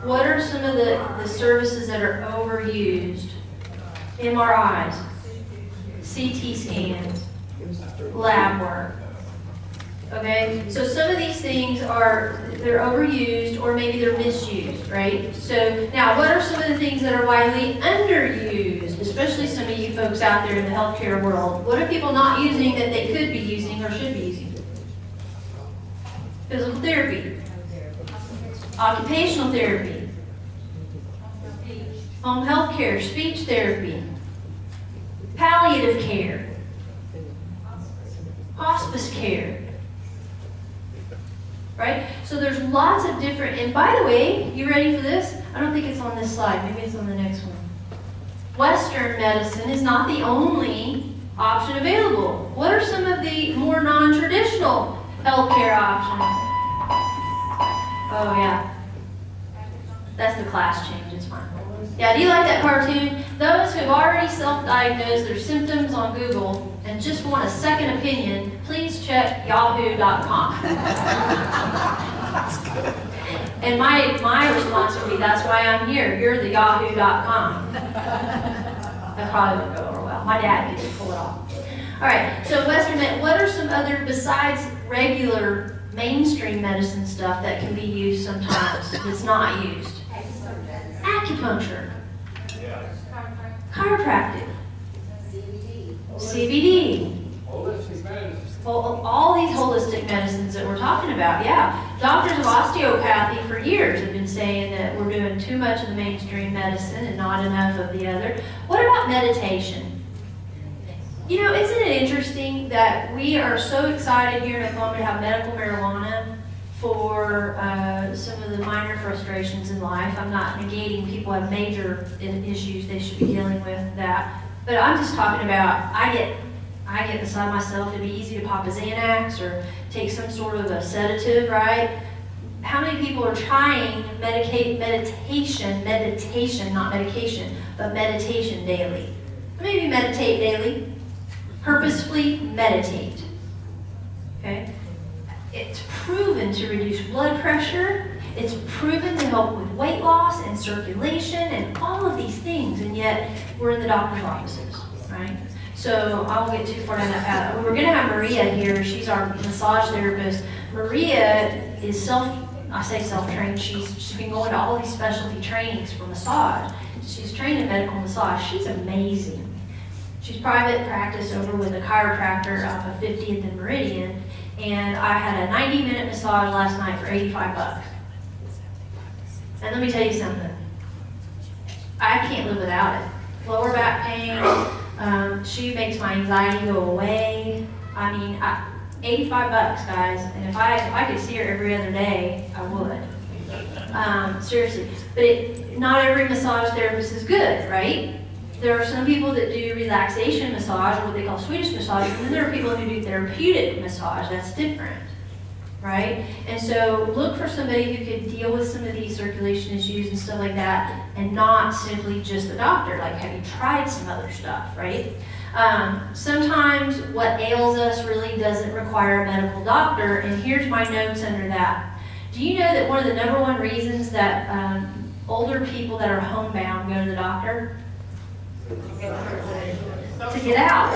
What are some of the, the services that are overused? MRIs, CT scans, lab work. Okay, so some of these things are, they're overused or maybe they're misused, right? So now, what are some of the things that are widely underused, especially some of you folks out there in the healthcare world? What are people not using that they could be using or should be using? Physical therapy, occupational therapy, home health care, speech therapy, palliative care, hospice care. Right? So there's lots of different, and by the way, you ready for this? I don't think it's on this slide, maybe it's on the next one. Western medicine is not the only option available. What are some of the more non-traditional healthcare options? Oh yeah. That's the class change, it's fine. Yeah, do you like that cartoon? Those who've already self-diagnosed their symptoms on Google and just want a second opinion, please check yahoo.com. And my, my response would be, that's why I'm here. You're the yahoo.com. That probably wouldn't go over well. My dad could pull it off. All right, so Western Med, what are some other, besides regular mainstream medicine stuff that can be used sometimes that's not used? Acupuncture. Chiropractic. CBD. Well, all these holistic medicines that we're talking about, yeah. Doctors of osteopathy for years have been saying that we're doing too much of the mainstream medicine and not enough of the other. What about meditation? You know, isn't it interesting that we are so excited here in Oklahoma to have medical marijuana for uh, some of the minor frustrations in life? I'm not negating people have major issues they should be dealing with that. But I'm just talking about, I get I get beside myself, it'd be easy to pop a Xanax or take some sort of a sedative, right? How many people are trying medicate meditation, meditation, not medication, but meditation daily? Maybe meditate daily. Purposefully meditate. Okay? It's proven to reduce blood pressure. It's proven to help with weight loss and circulation and all of these things, and yet we're in the doctor's offices, right? So I won't get too far down that path. We're going to have Maria here. She's our massage therapist. Maria is self, I say self-trained. She's she's been going to all these specialty trainings for massage. She's trained in medical massage. She's amazing. She's private practice over with a chiropractor off of 50th and Meridian, and I had a 90-minute massage last night for 85 bucks. And let me tell you something. I can't live without it. Lower back pain. Um, she makes my anxiety go away. I mean, I, 85 bucks, guys. And if I if I could see her every other day, I would. Um, seriously. But it, not every massage therapist is good, right? There are some people that do relaxation massage, or what they call Swedish massage, and then there are people who do therapeutic massage. That's different right? And so look for somebody who can deal with some of these circulation issues and stuff like that, and not simply just the doctor. Like, have you tried some other stuff, right? Um, sometimes what ails us really doesn't require a medical doctor, and here's my notes under that. Do you know that one of the number one reasons that um, older people that are homebound go to the doctor? To get out,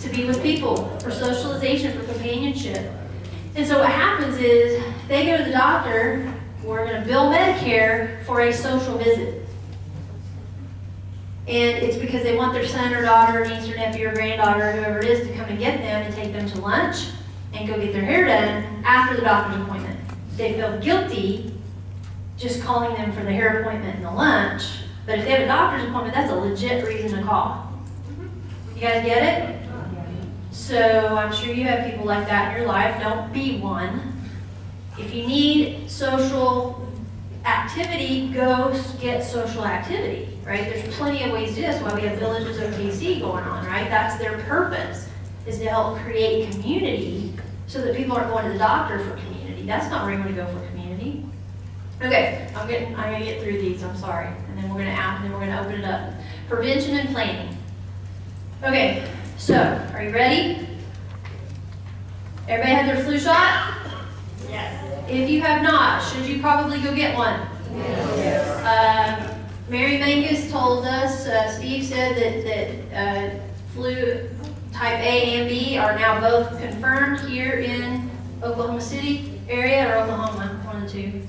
to be with people, for socialization, for companionship. And so what happens is they go to the doctor, we're going to bill Medicare for a social visit. And it's because they want their son or daughter, niece or nephew or granddaughter, whoever it is, to come and get them and take them to lunch and go get their hair done after the doctor's appointment. They feel guilty just calling them for the hair appointment and the lunch. But if they have a doctor's appointment, that's a legit reason to call. You guys get it? So I'm sure you have people like that in your life. Don't be one. If you need social activity, go get social activity, right? There's plenty of ways to do this. Why we have Villages OKC going on, right? That's their purpose, is to help create community so that people aren't going to the doctor for community. That's not where you want to go for community. Okay, I'm getting, I'm gonna get through these. I'm sorry, and then we're gonna and then we're gonna open it up. Prevention and planning. Okay, so, are you ready? Everybody had their flu shot? Yes. If you have not, should you probably go get one? Um, Mary Mangus told us, uh, Steve said that, that uh, flu type A and B are now both confirmed here in Oklahoma City area or Oklahoma, one of the two.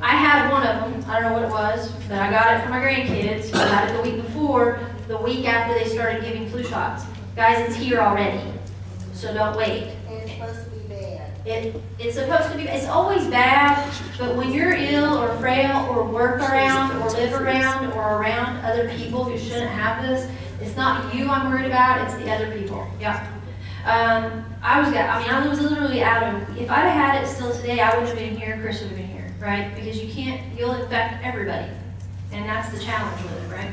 I had one of them, I don't know what it was, but I got it for my grandkids. I got it the week before, the week after they started giving flu shots. Guys, it's here already, so don't wait. And it's supposed to be bad. It, it's supposed to be, it's always bad, but when you're ill or frail or work around or live around or around other people who shouldn't have this, it's not you I'm worried about, it's the other people. Yeah. Um, I was, I mean, I was literally out of, if I'd have had it still today, I would have been here, Chris would have been here, right? Because you can't, you'll infect everybody. And that's the challenge with it, right?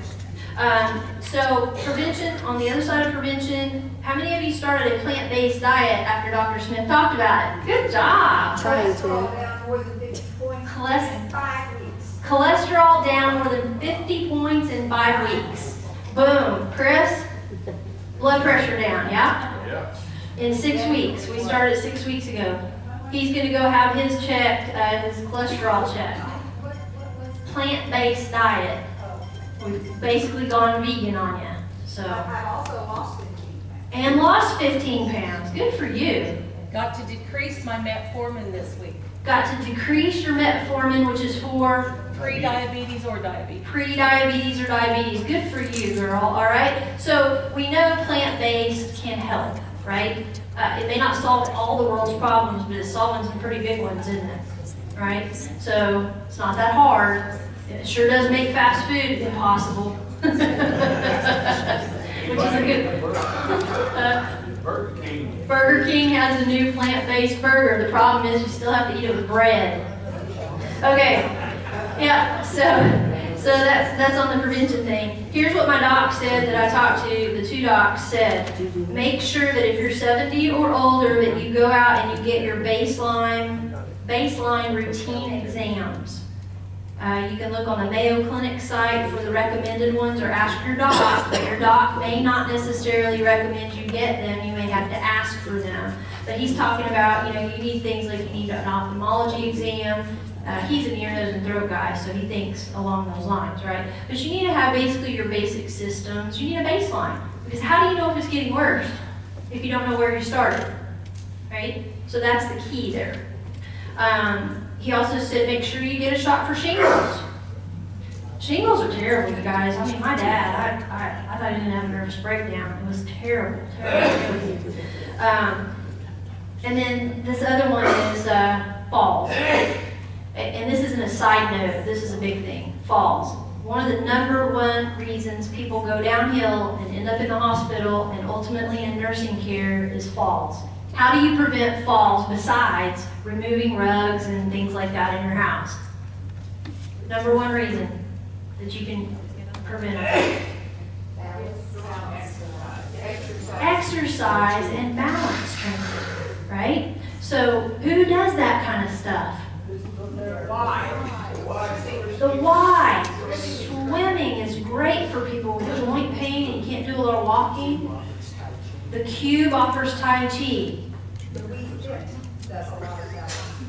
Um, so prevention, on the other side of prevention, how many of you started a plant-based diet after Dr. Smith talked about it? Good job. Trying to. Cholesterol down more than fifty points in five weeks. Cholesterol down more than 50 points in five weeks. Boom. Chris, blood pressure down, yeah? Yeah. In six weeks. We started six weeks ago. He's going to go have his checked, uh, his cholesterol checked. What, what was, Plant-based diet. We've basically gone vegan on you. So, I've also lost fifteen pounds. and lost 15 pounds. Good for you. Got to decrease my metformin this week. Got to decrease your metformin, which is for Pre-diabetes or diabetes. pre-diabetes or diabetes. Good for you, girl. All right. So we know plant-based can help, right? Uh, it may not solve all the world's problems, but it's solving some pretty big ones, isn't it? Right. So it's not that hard. It sure does make fast food impossible. Which is a good. Uh, Burger King. Burger King has a new plant-based burger. The problem is you still have to eat it with bread. Okay. Yeah, so so that's that's on the prevention thing. Here's what my doc said that I talked to, the two docs said. Make sure that if you're 70 or older that you go out and you get your baseline baseline routine exams. Uh, you can look on the Mayo Clinic site for the recommended ones or ask your doc, but your doc may not necessarily recommend you get them. You may have to ask for them. But he's talking about, you know, you need things like you need an ophthalmology exam. Uh, he's an ear, nose, and throat guy, so he thinks along those lines, right? But you need to have basically your basic systems. You need a baseline. Because how do you know if it's getting worse if you don't know where you started, right? So that's the key there. Um, he also said make sure you get a shot for shingles. Shingles are terrible, you guys. I mean, my dad, I, I, I thought he didn't have a nervous breakdown. It was terrible, terrible. Um, and then this other one is uh, falls. And this isn't a side note, this is a big thing. Falls. One of the number one reasons people go downhill and end up in the hospital and ultimately in nursing care is falls. How do you prevent falls besides removing rugs and things like that in your house? Number one reason that you can prevent fall. exercise and balance training, right? So who does that kind of stuff? Why? The why. Swimming is great for people with joint pain and can't do a little walking. The cube offers Tai Chi.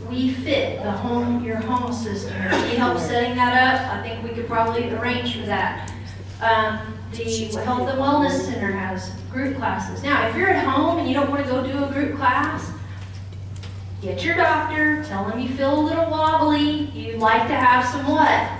Wii Fit, the home, your home system. If you help setting that up, I think we could probably arrange for that. Um, the Health and Wellness Center has group classes. Now, if you're at home and you don't want to go do a group class, get your doctor, tell him you feel a little wobbly, you'd like to have some what?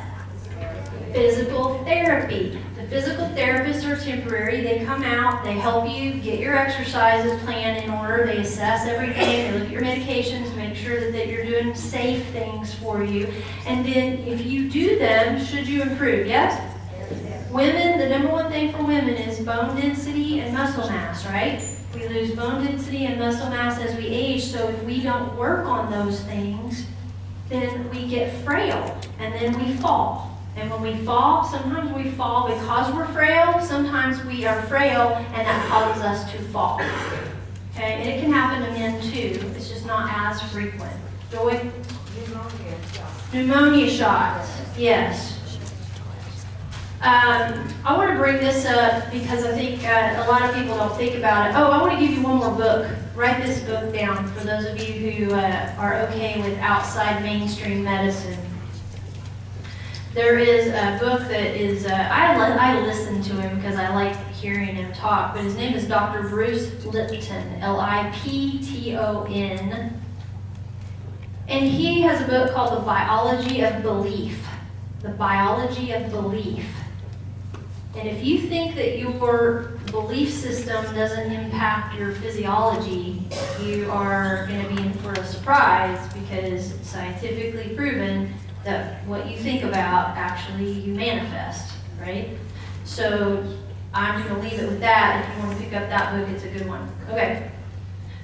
Physical therapy. The physical therapists are temporary. They come out, they help you get your exercises planned in order, they assess everything, they look at your medications, make sure that, that you're doing safe things for you. And then if you do them, should you improve? Yes? Women, the number one thing for women is bone density and muscle mass, right? We lose bone density and muscle mass as we age, so if we don't work on those things, then we get frail and then we fall. And when we fall, sometimes we fall because we're frail, sometimes we are frail and that causes us to fall. Okay, and it can happen to men too, it's just not as frequent. Joy? Pneumonia, shots, yes. Um, I want to bring this up because I think uh, a lot of people don't think about it. Oh, I want to give you one more book. Write this book down for those of you who uh, are okay with outside mainstream medicine. There is a book that is, uh, I, li- I listen to him because I like hearing him talk, but his name is Dr. Bruce Lipton, L I P T O N. And he has a book called The Biology of Belief. The Biology of Belief. And if you think that your belief system doesn't impact your physiology, you are going to be in for a surprise because it's scientifically proven that what you think about actually you manifest, right? So I'm going to leave it with that. If you want to pick up that book, it's a good one. Okay.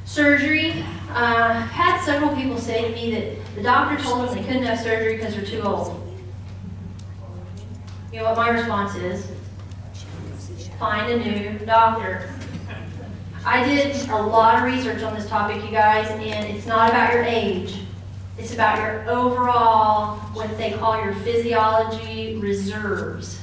Surgery. Uh, had several people say to me that the doctor told them they couldn't have surgery because they're too old. You know what my response is? Find a new doctor. I did a lot of research on this topic, you guys, and it's not about your age. It's about your overall, what they call your physiology reserves.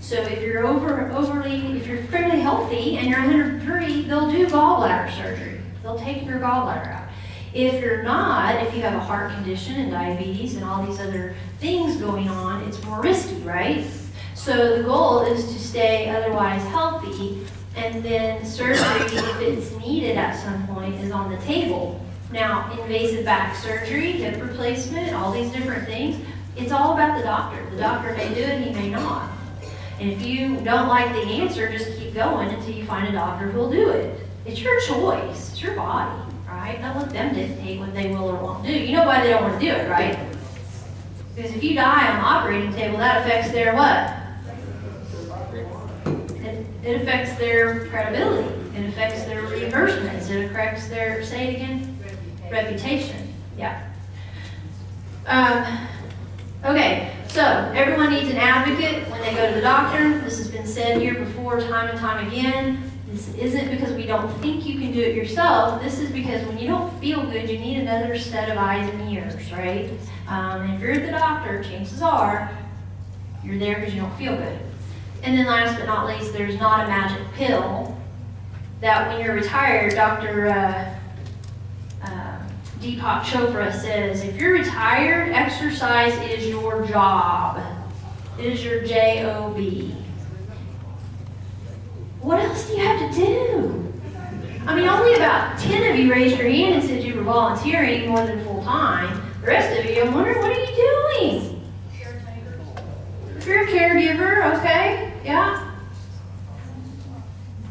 So if you're over, overly, if you're fairly healthy and you're 103, they'll do gallbladder surgery. They'll take your gallbladder out. If you're not, if you have a heart condition and diabetes and all these other things going on, it's more risky, right? So the goal is to stay otherwise healthy, and then surgery, if it's needed at some point, is on the table. Now, invasive back surgery, hip replacement, all these different things, it's all about the doctor. The doctor may do it, he may not. And if you don't like the answer, just keep going until you find a doctor who'll do it. It's your choice, it's your body, right? Don't let them dictate what they will or won't do. You know why they don't want to do it, right? Because if you die on the operating table, that affects their what? It, it affects their credibility. It affects their reimbursements. It affects their, say it again, reputation. Yeah. Um, okay, so everyone needs an advocate when they go to the doctor. This has been said here before, time and time again. This isn't because we don't think you can do it yourself. This is because when you don't feel good, you need another set of eyes and ears, right? Um, if you're at the doctor, chances are you're there because you don't feel good. And then last but not least, there's not a magic pill that when you're retired, Dr. Uh, Deepak Chopra says, if you're retired, exercise is your job. It is your J-O-B. What else do you have to do? I mean, only about 10 of you raised your hand and said you were volunteering more than full time. The rest of you, I'm wondering, what are you doing? If you're a caregiver, okay, yeah.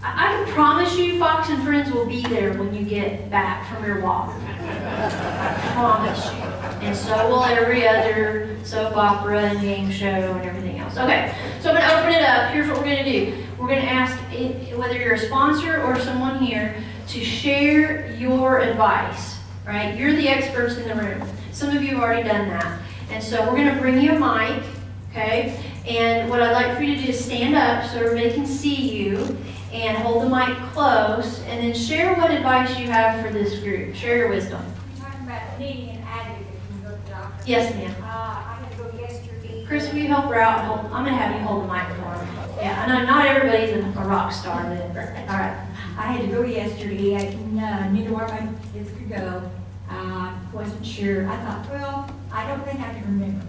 I, can promise you, Fox and Friends will be there when you get back from your walk. I promise you. And so will every other soap opera and game show and everything else. Okay, so I'm gonna open it up. Here's what we're gonna do. We're gonna ask i- whether you're a sponsor or someone here to share your advice, right? You're the experts in the room. Some of you have already done that. And so we're gonna bring you a mic, okay? And what I'd like for you to do is stand up so everybody can see you and hold the mic close and then share what advice you have for this group. Share your wisdom. Talking about needing an advocate when you go to the doctor. Yes, ma'am. Uh, I had to go yesterday. Chris, will you help her out? Hold, I'm gonna have you hold the mic for her. Yeah, I know not everybody's a a rock star, but, all right. I had to go yesterday, I uh, knew where my kids could go, uh, wasn't sure, I thought, well, I don't think I can remember.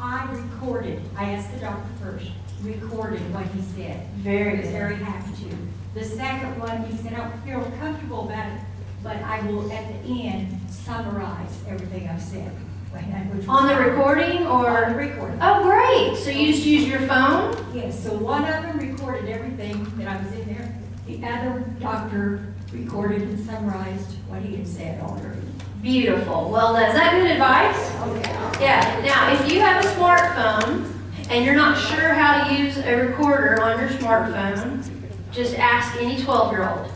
I recorded, I asked the doctor first, recorded what he said. Very was good. very happy to. The second one, he said, I don't feel comfortable about it, but I will at the end summarize everything I've said. which was On the recording On the or? recording. Oh, great. So you just use your phone? Yes, so one of them recorded everything that I was in there. The other doctor recorded and summarized what he had said already. Beautiful. Well, is that good advice? Okay. Yeah. Now, if you have a smartphone and you're not sure how to use a recorder on your smartphone, just ask any 12-year-old.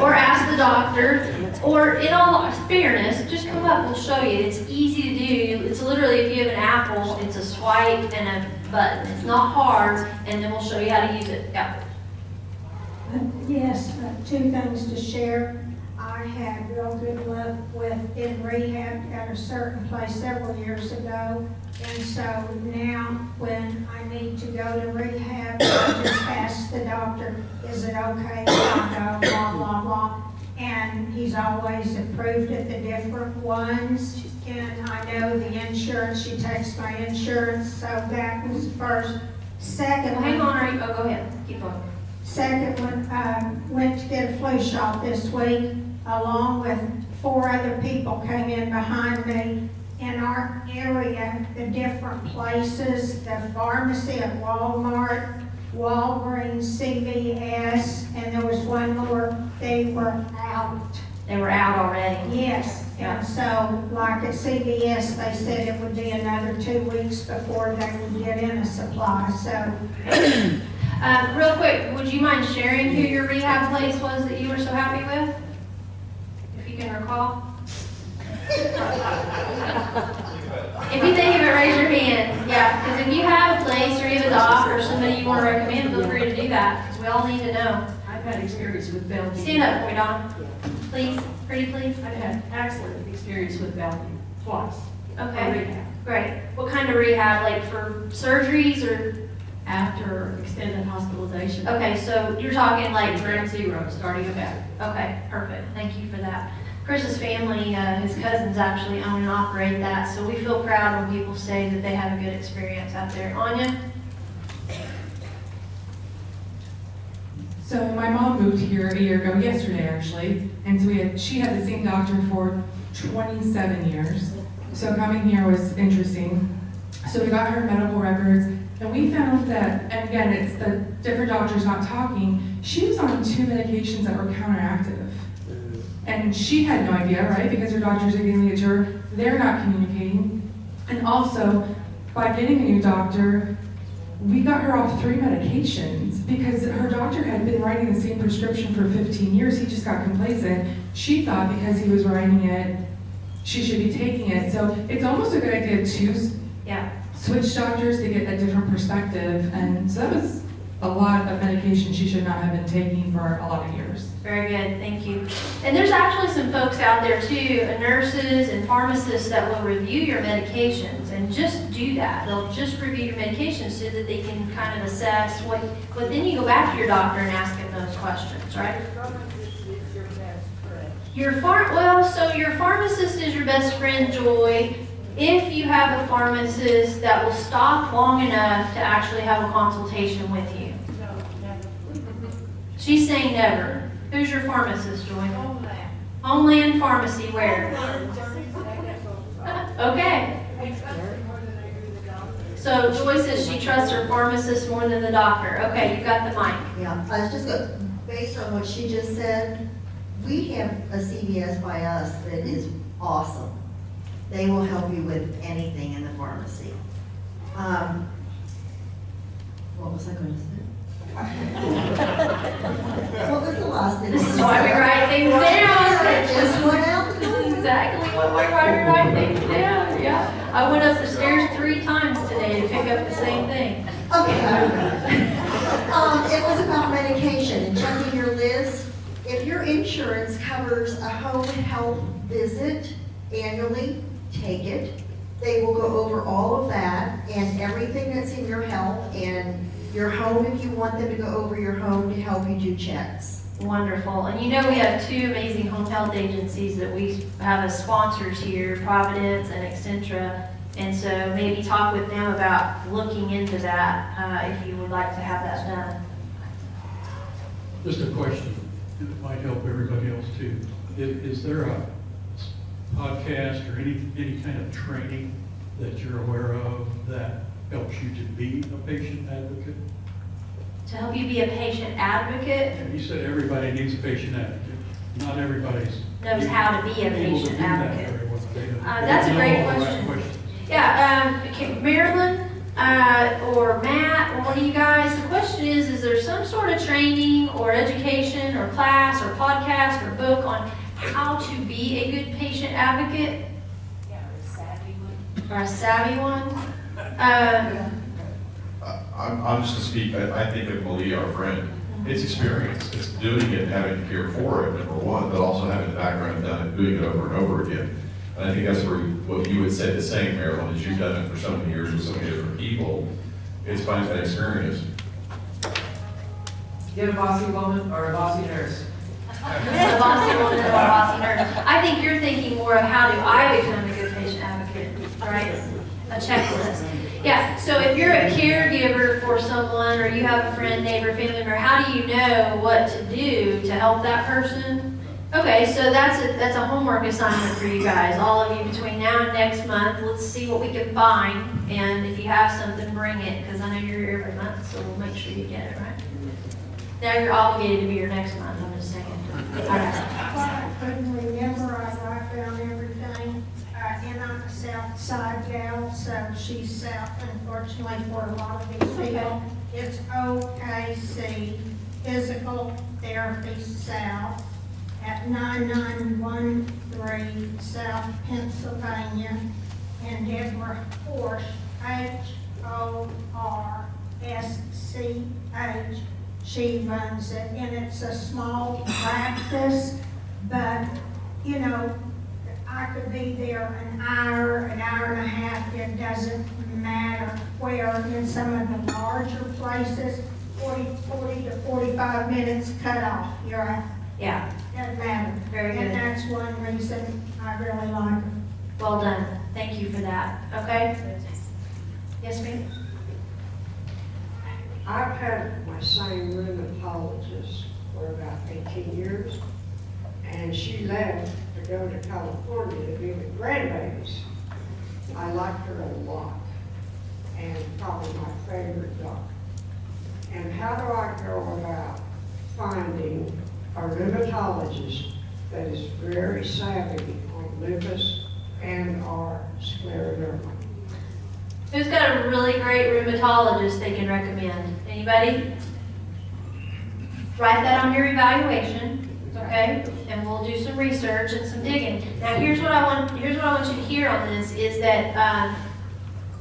Or ask the doctor, or in all fairness, just come up, we'll show you. It's easy to do. It's literally, if you have an Apple, it's a swipe and a button. It's not hard, and then we'll show you how to use it. Yeah. Yes, uh, two things to share. I had real good luck with in rehab at a certain place several years ago. And so now, when I need to go to rehab, I just ask the doctor, is it okay if I go, blah, blah, blah. And he's always approved of the different ones. And I know the insurance, she takes my insurance, so that was first. Second. Well, hang on, are you, oh, go ahead. Keep going. Second one, um, went to get a flu shot this week, along with four other people came in behind me. In our area, the different places, the pharmacy at Walmart, Walgreens, CVS, and there was one more, they were out. They were out already. Yes, and so, like at CVS, they said it would be another two weeks before they would get in a supply, so Um, real quick, would you mind sharing who your rehab place was that you were so happy with? You can recall? If you think of it, raise your hand. Yeah, because if you have a place or you have a doc or somebody you want to recommend, feel free to do that, because we all need to know. I've had experience with Bellevue. Stand up for me, Donna. Please, pretty please. I've had excellent experience with Bellevue, twice. Okay, great. What kind of rehab, like for surgeries or, After extended hospitalization, okay, so you're talking like ground zero, starting about. Okay, perfect. Thank you for that. Chris's family, uh, his cousins actually own and operate that, so we feel proud when people say that they have a good experience out there. Anya? So my mom moved here a year ago, yesterday actually, and so we had, she had the same doctor for 27 years. So coming here was interesting. So we got her medical records, and we found that, and again, it's the different doctors not talking, she was on two medications that were counteractive. And she had no idea, right? Because her doctors are getting to her, they're not communicating. And also, by getting a new doctor, we got her off three medications because her doctor had been writing the same prescription for 15 years. He just got complacent. She thought because he was writing it, she should be taking it. So it's almost a good idea to Yeah. switch doctors to get a different perspective. And so that was a lot of medication she should not have been taking for a lot of years. Very good, thank you. And there's actually some folks out there too, uh, nurses and pharmacists that will review your medications and just do that. They'll just review your medications so that they can kind of assess what, but then you go back to your doctor and ask him those questions, right? Your government is, is your best Your phar, well, so your pharmacist is your best friend, Joy. If you have a pharmacist that will stop long enough to actually have a consultation with you. She's saying never. Who's your pharmacist, Joy? Homeland Pharmacy, where? Okay. So Joy says she trusts her pharmacist more than the doctor. Okay, you got the mic. Yeah, I was just go, based on what she just said, we have a CVS by us that is awesome. They will help you with anything in the pharmacy. Um, What was I going to say? What was the last thing? This is why we write things down. Just This is exactly what we write, we write things down, yeah. I went up the stairs three times today to pick up the same thing. Okay. Um, it was about medication and checking your list. If your insurance covers a home health visit annually, take it. They will go over all of that and everything that's in your health and your home if you want them to go over your home to help you do checks. Wonderful. And you know, we have two amazing home health agencies that we have as sponsors here, Providence and Accenture. And so maybe talk with them about looking into that, uh, if you would like to have that done. Just a question, it might help everybody else too. Is, is there a podcast or any, any kind of training that you're aware of that helps you to be a patient advocate? To help you be a patient advocate, And you said everybody needs a patient advocate. Not everybody's. Knows how to be a patient do that advocate. very well. They don't- Uh, that's a great know all the right question. Yeah, um, okay, Marilyn, uh, or Matt, or one of you guys, the question is, is there some sort of training or education or class or podcast or book on how to be a good patient advocate? Yeah, or a savvy one. Or a savvy one? Um, I- I'm, I'm just to speak, I, I think of Malia, our friend, it's experience, it's doing it, having to care for it, number one, but also having the background done and doing it over and over again. And I think that's where, you- what you would say the same, Marilyn, is you've done it for so many years with so many different people, it's finding that experience. Get a bossy woman or a bossy nurse. a bossy woman or a bossy nurse. I think you're thinking more of how do I become a good patient advocate, right? A checklist. Yeah, so if you're a caregiver for someone, or you have a friend, neighbor, family member, how do you know what to do to help that person? Okay, so that's a, that's a homework assignment for you guys, all of you between now and next month. Let's see what we can find, and if you have something, bring it, because I know you're here every month, so we'll make sure you get it, right? Now you're obligated to be here next month, I'm just saying. All right. Remember, I down everything, uh, and I'm a south side gal, so she's south, unfortunately, for a lot of these people. It's OKC Physical Therapy South at nine nine one three South Pennsylvania. And Deborah Horsch, H O R S C H, she runs it, and it's a small practice, but, you know, I could be there an hour, an hour and a half, it doesn't matter where, in some of the larger places, 40, 40 to forty-five minutes cut off, you're right, Yeah, doesn't matter. Very good. And that's one reason I really like her. well done. Thank you for that, okay? Yes, ma'am? I've had my same rheumatologist for about eighteen years, and she left go to California to be with grandbabies. I liked her a lot, and probably my favorite doctor. And how do I go about finding a rheumatologist that is very savvy on lupus and or scleroderma? Who's got a really great rheumatologist they can recommend? Anybody? Write that on your evaluation, okay? And we'll do some research and some digging. Now, here's what I want, here's what I want you to hear on this, is that, um,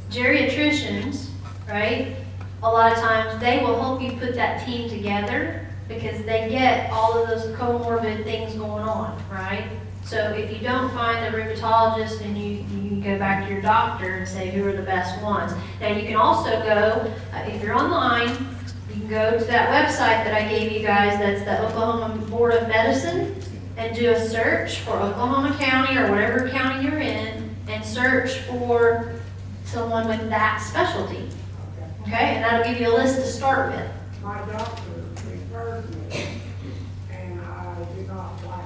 geriatricians, right? A lot of times, they will help you put that team together because they get all of those comorbid things going on, right? So if you don't find the rheumatologist, and you, you go back to your doctor and say, who are the best ones? Now, you can also go, uh, if you're online, go to that website that I gave you guys, that's the Oklahoma Board of Medicine, and do a search for Oklahoma County or whatever county you're in, and search for someone with that specialty. Okay, and that'll give you a list to start with. My doctor referred me, and I do not like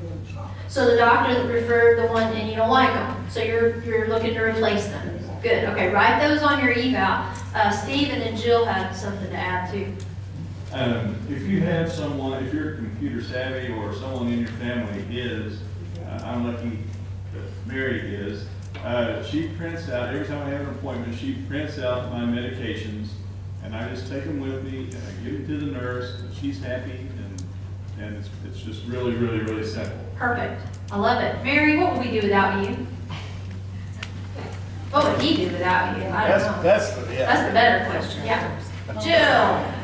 the inside. So the doctor referred the one, and you don't like them, so you're, you're looking to replace them. Good, okay, write those on your eval. Uh, Steve and Jill have something to add too. Um, if you have someone, if you're computer savvy or someone in your family is, uh, I'm lucky that Mary is, uh, she prints out, every time I have an appointment, she prints out my medications, and I just take them with me, and I give them to the nurse, and she's happy, and, and it's, it's just really, really, really simple. Perfect, I love it. Mary, what would we do without you? What would he do without you? I don't know. That's, that's, the- yeah. That's the better question, yeah. Jill,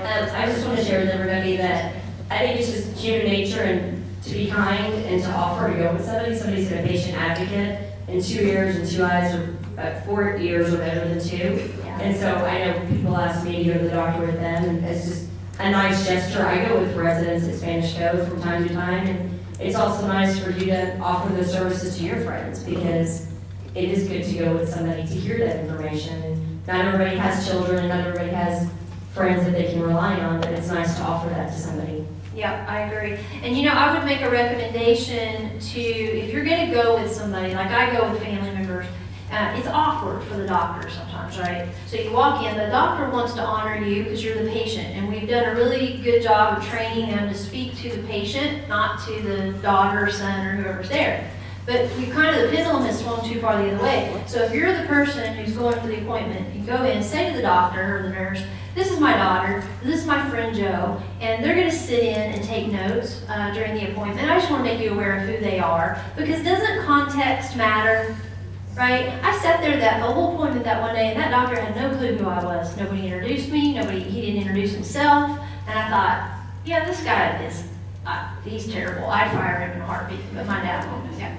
Um, I just want to share with everybody that I think it's just human nature and to be kind and to offer to go with somebody. Somebody's been a patient advocate, and two ears and two eyes are, uh, four ears are better than two. And so I know people ask me to go to the doctor with them, and it's just a nice gesture. I go with residents at Spanish Cove from time to time, and it's also nice for you to offer those services to your friends because it is good to go with somebody to hear that information. Not everybody has children, and not everybody has friends that they can rely on, but it's nice to offer that to somebody. Yeah, I agree. And you know, I would make a recommendation to, if you're gonna go with somebody, like I go with family members, uh, it's awkward for the doctor sometimes, right? So you walk in, the doctor wants to honor you because you're the patient, and we've done a really good job of training them to speak to the patient, not to the daughter, son, or whoever's there. But we kind of, the pendulum has swung too far the other way. So if you're the person who's going for the appointment, you go in, say to the doctor or the nurse, this is my daughter, this is my friend Joe, and they're gonna sit in and take notes uh, during the appointment. I just wanna make you aware of who they are, because doesn't context matter? Right? I sat there that the whole appointment that one day, and that doctor had no clue who I was. Nobody introduced me, nobody, he didn't introduce himself, and I thought, yeah, this guy is, uh, he's terrible. I'd fire him in a heartbeat, but my dad won't. Yeah.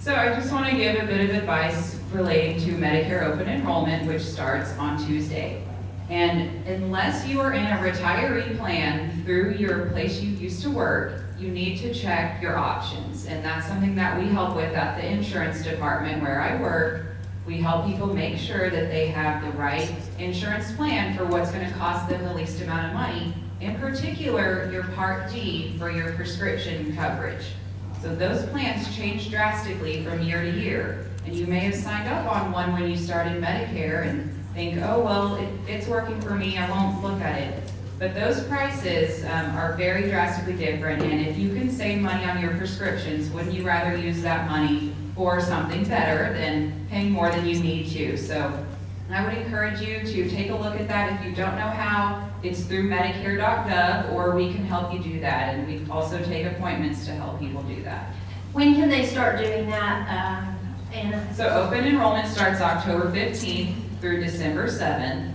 So I just want to give a bit of advice relating to Medicare open enrollment, which starts on Tuesday. And unless you are in a retiree plan through your place you used to work, you need to check your options. And that's something that we help with at the insurance department where I work. We help people make sure that they have the right insurance plan for what's going to cost them the least amount of money. In particular, your Part D for your prescription coverage. So those plans change drastically from year to year. And you may have signed up on one when you started Medicare and think, oh, well, it, it's working for me, I won't look at it. But those prices um, are very drastically different, and if you can save money on your prescriptions, wouldn't you rather use that money for something better than paying more than you need to? So I would encourage you to take a look at that. If you don't know how, it's through Medicare.gov, or we can help you do that, and we also take appointments to help people do that. When can they start doing that, um, Anna? So open enrollment starts October 15th through December 7th,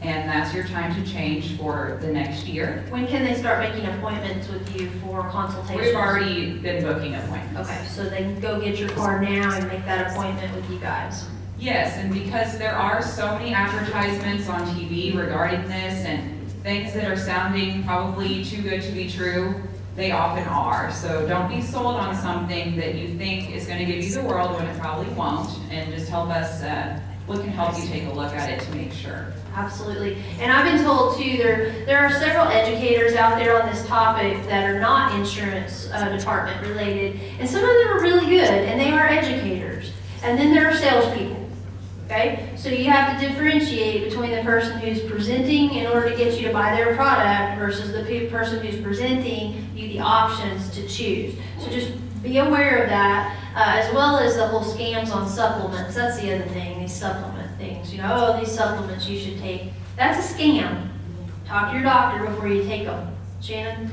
and that's your time to change for the next year. When can they start making appointments with you for consultations? We've already been booking appointments. Okay, so they can go get your card now and make that appointment with you guys. Yes, and because there are so many advertisements on TV regarding this and things that are sounding probably too good to be true, they often are. So don't be sold on something that you think is going to give you the world when it probably won't, and just help us, uh, we can help you take a look at it to make sure. Absolutely. And I've been told too, there, there are several educators out there on this topic that are not insurance uh, department related. And some of them are really good and they are educators. And then there are salespeople. Okay? So you have to differentiate between the person who's presenting in order to get you to buy their product versus the pe- person who's presenting you the options to choose. So just be aware of that, uh, as well as the whole scams on supplements. That's the other thing, these supplement things. You know, oh, these supplements you should take. That's a scam. Talk to your doctor before you take them. Shannon?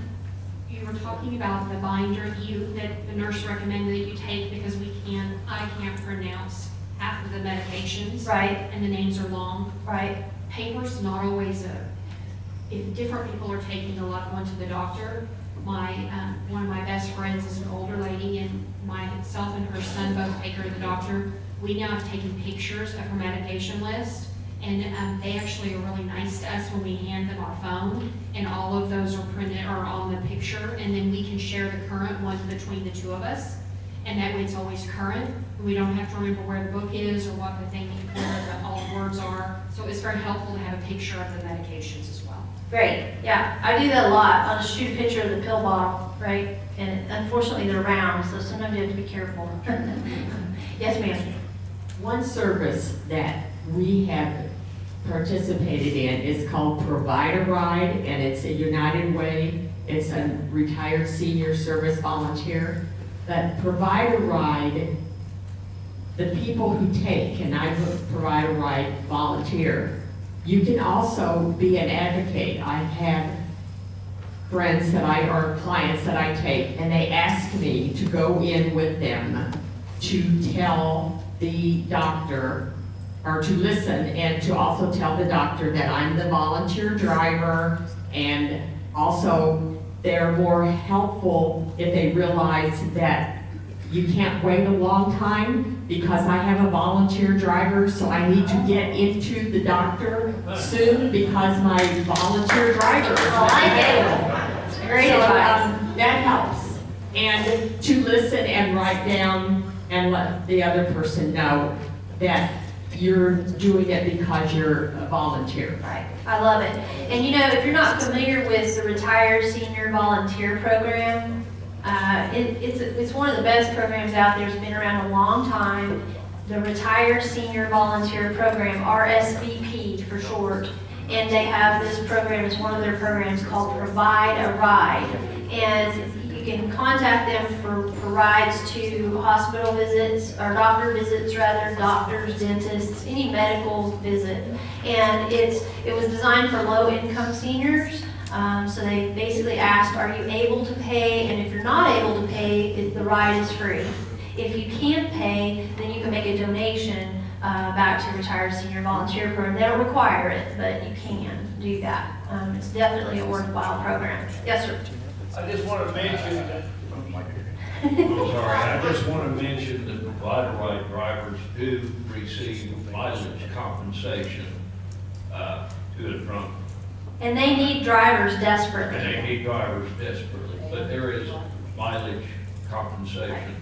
You were talking about the binder you, that the nurse recommended that you take because we can't, I can't pronounce half of the medications. Right. And the names are long. Right. Paper's not always a, if different people are taking a lot going to the doctor, my, um, one of my best friends is an older lady and myself and her son both take her to the doctor. We now have taken pictures of her medication list And um, they actually are really nice to us when we hand them our phone, and all of those are printed or on the picture, and then we can share the current one between the two of us. And that way it's always current, we don't have to remember where the book is or what the thing, where the, all the words are. So it's very helpful to have a picture of the medications as well. Great, yeah, I do that a lot. I'll just shoot a picture of the pill bottle, right? And unfortunately, they're round, so sometimes you have to be careful. Yes, ma'am. One service that we have participated in is called Provide a Ride, and it's a United Way. It's a retired senior service volunteer. But Provide a Ride, the people who take, and I provide a Ride volunteer, you can also be an advocate. I've friends that I, or clients that I take, and they ask me to go in with them to tell the doctor, or to listen, and to also tell the doctor that I'm the volunteer driver, and also they're more helpful if they realize that you can't wait a long time because I have a volunteer driver, so I need to get into the doctor soon because my volunteer driver is it. available. Great So, um, That helps. And to listen and write down and let the other person know that you're doing it because you're a volunteer. Right, I love it. And you know, if you're not familiar with the Retired Senior Volunteer Program, uh, it, it's, it's one of the best programs out there. It's been around a long time. The Retired Senior Volunteer Program, RSVP for short. And they have this program, it's one of their programs called Provide a Ride. And can contact them for, for rides to hospital visits, or doctor visits rather, doctors, dentists, any medical visit. And it's, it was designed for low-income seniors. Um, so they basically asked, are you able to pay? And if you're not able to pay, the ride is free. If you can't pay, then you can make a donation uh, back to Retired Senior Volunteer Program. They don't require it, but you can do that. Um, it's definitely a worthwhile program. Yes, sir. I just want to mention that, I'm sorry, I just want to mention that Provide a Ride drivers do receive mileage compensation uh, to and from, And they need drivers desperately. and they need drivers desperately, but there is mileage compensation.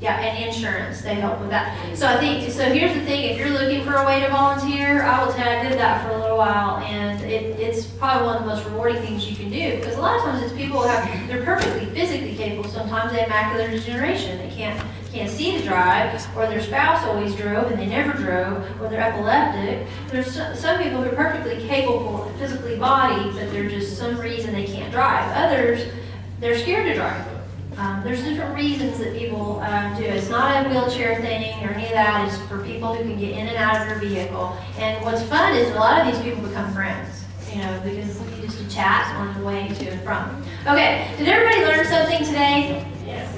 Yeah, and insurance, they help with that. So I think, so here's the thing, if you're looking for a way to volunteer, I will tell you, I did that for a little while, and it, it's probably one of the most rewarding things you can do, because a lot of times it's people have, they're perfectly physically capable, sometimes they have macular degeneration, they can't, can't see to drive, or their spouse always drove and they never drove, or they're epileptic. There's some, people who are perfectly capable, physically bodied, but there's just some reason they can't drive. Others, they're scared to drive. Um, there's different reasons that people um, do. it. It's not a wheelchair thing or any of that. It's for people who can get in and out of their vehicle. And what's fun is a lot of these people become friends. You know, because you just chat on the way to and from. Okay, did everybody learn something today? Yes.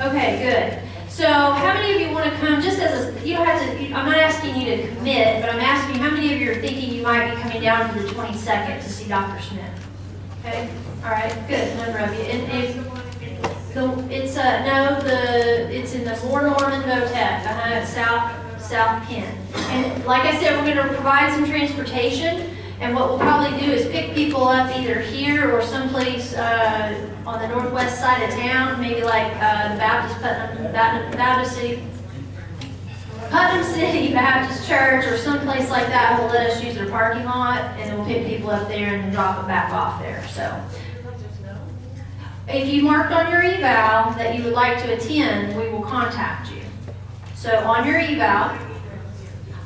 Okay, good. So, how many of you want to come? Just as a, you don't have to. I'm not asking you to commit, but I'm asking how many of you are thinking you might be coming down for the 22nd to see Dr. Smith? Okay. All right. Good. Number of you. And if the, it's, uh, no, the, it's in the Moore Norman Votech, uh, South, South Penn. And like I said, we're gonna provide some transportation, and what we'll probably do is pick people up either here or someplace, uh, on the northwest side of town, maybe like, uh, the Baptist Putnam, Baptist, Baptist City, Putnam City Baptist Church or someplace like that will let us use their parking lot, and we'll pick people up there and drop them back off there, so. If you marked on your eval that you would like to attend, we will contact you. So on your eval,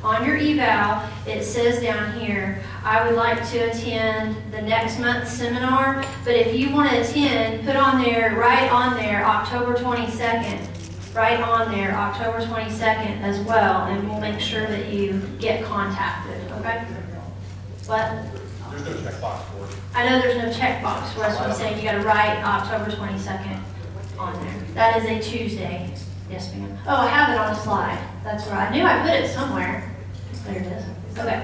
on your eval, it says down here, I would like to attend the next month's seminar, but if you want to attend, put on there, right on there, October 22nd, right on there, October 22nd as well, and we'll make sure that you get contacted, okay? What? There's no checkbox. I know there's no checkbox, so that's what I'm saying, you gotta write October twenty-second on there. That is a Tuesday. Yes, ma'am. Oh, I have it on a slide. That's right. I knew I put it somewhere. There it is. Okay.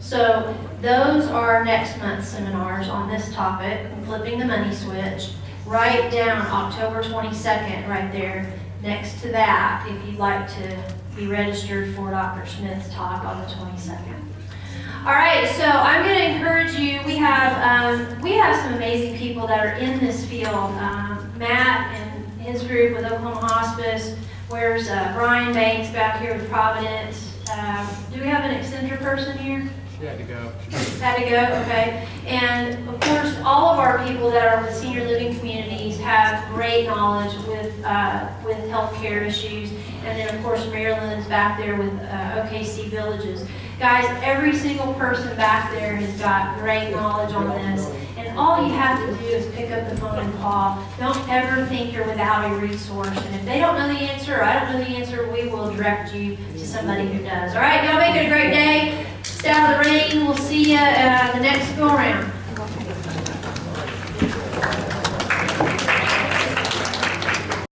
So those are next month's seminars on this topic, flipping the money switch. Write down October twenty-second right there. next to that if you'd like to be registered for Dr. Smith's talk on the 22nd. All right, so I'm going to encourage you. We have um, we have some amazing people that are in this field. Um, Matt and his group with Oklahoma Hospice. Where's uh, Brian Banks back here with Providence? Um, do we have an Accenture person here? She had to go. Had to go, okay. And of course, all of our people that are with senior living communities have great knowledge with, uh, with healthcare issues. And then, of course, Marilyn's back there with uh, OKC Villages. Guys, every single person back there has got great knowledge on this. And all you have to do is pick up the phone and call. Don't ever think you're without a resource. And if they don't know the answer, or I don't know the answer, we will direct you to somebody who does. All right, y'all make it a great day. Stay out of the rain. We'll see you uh, the next go around.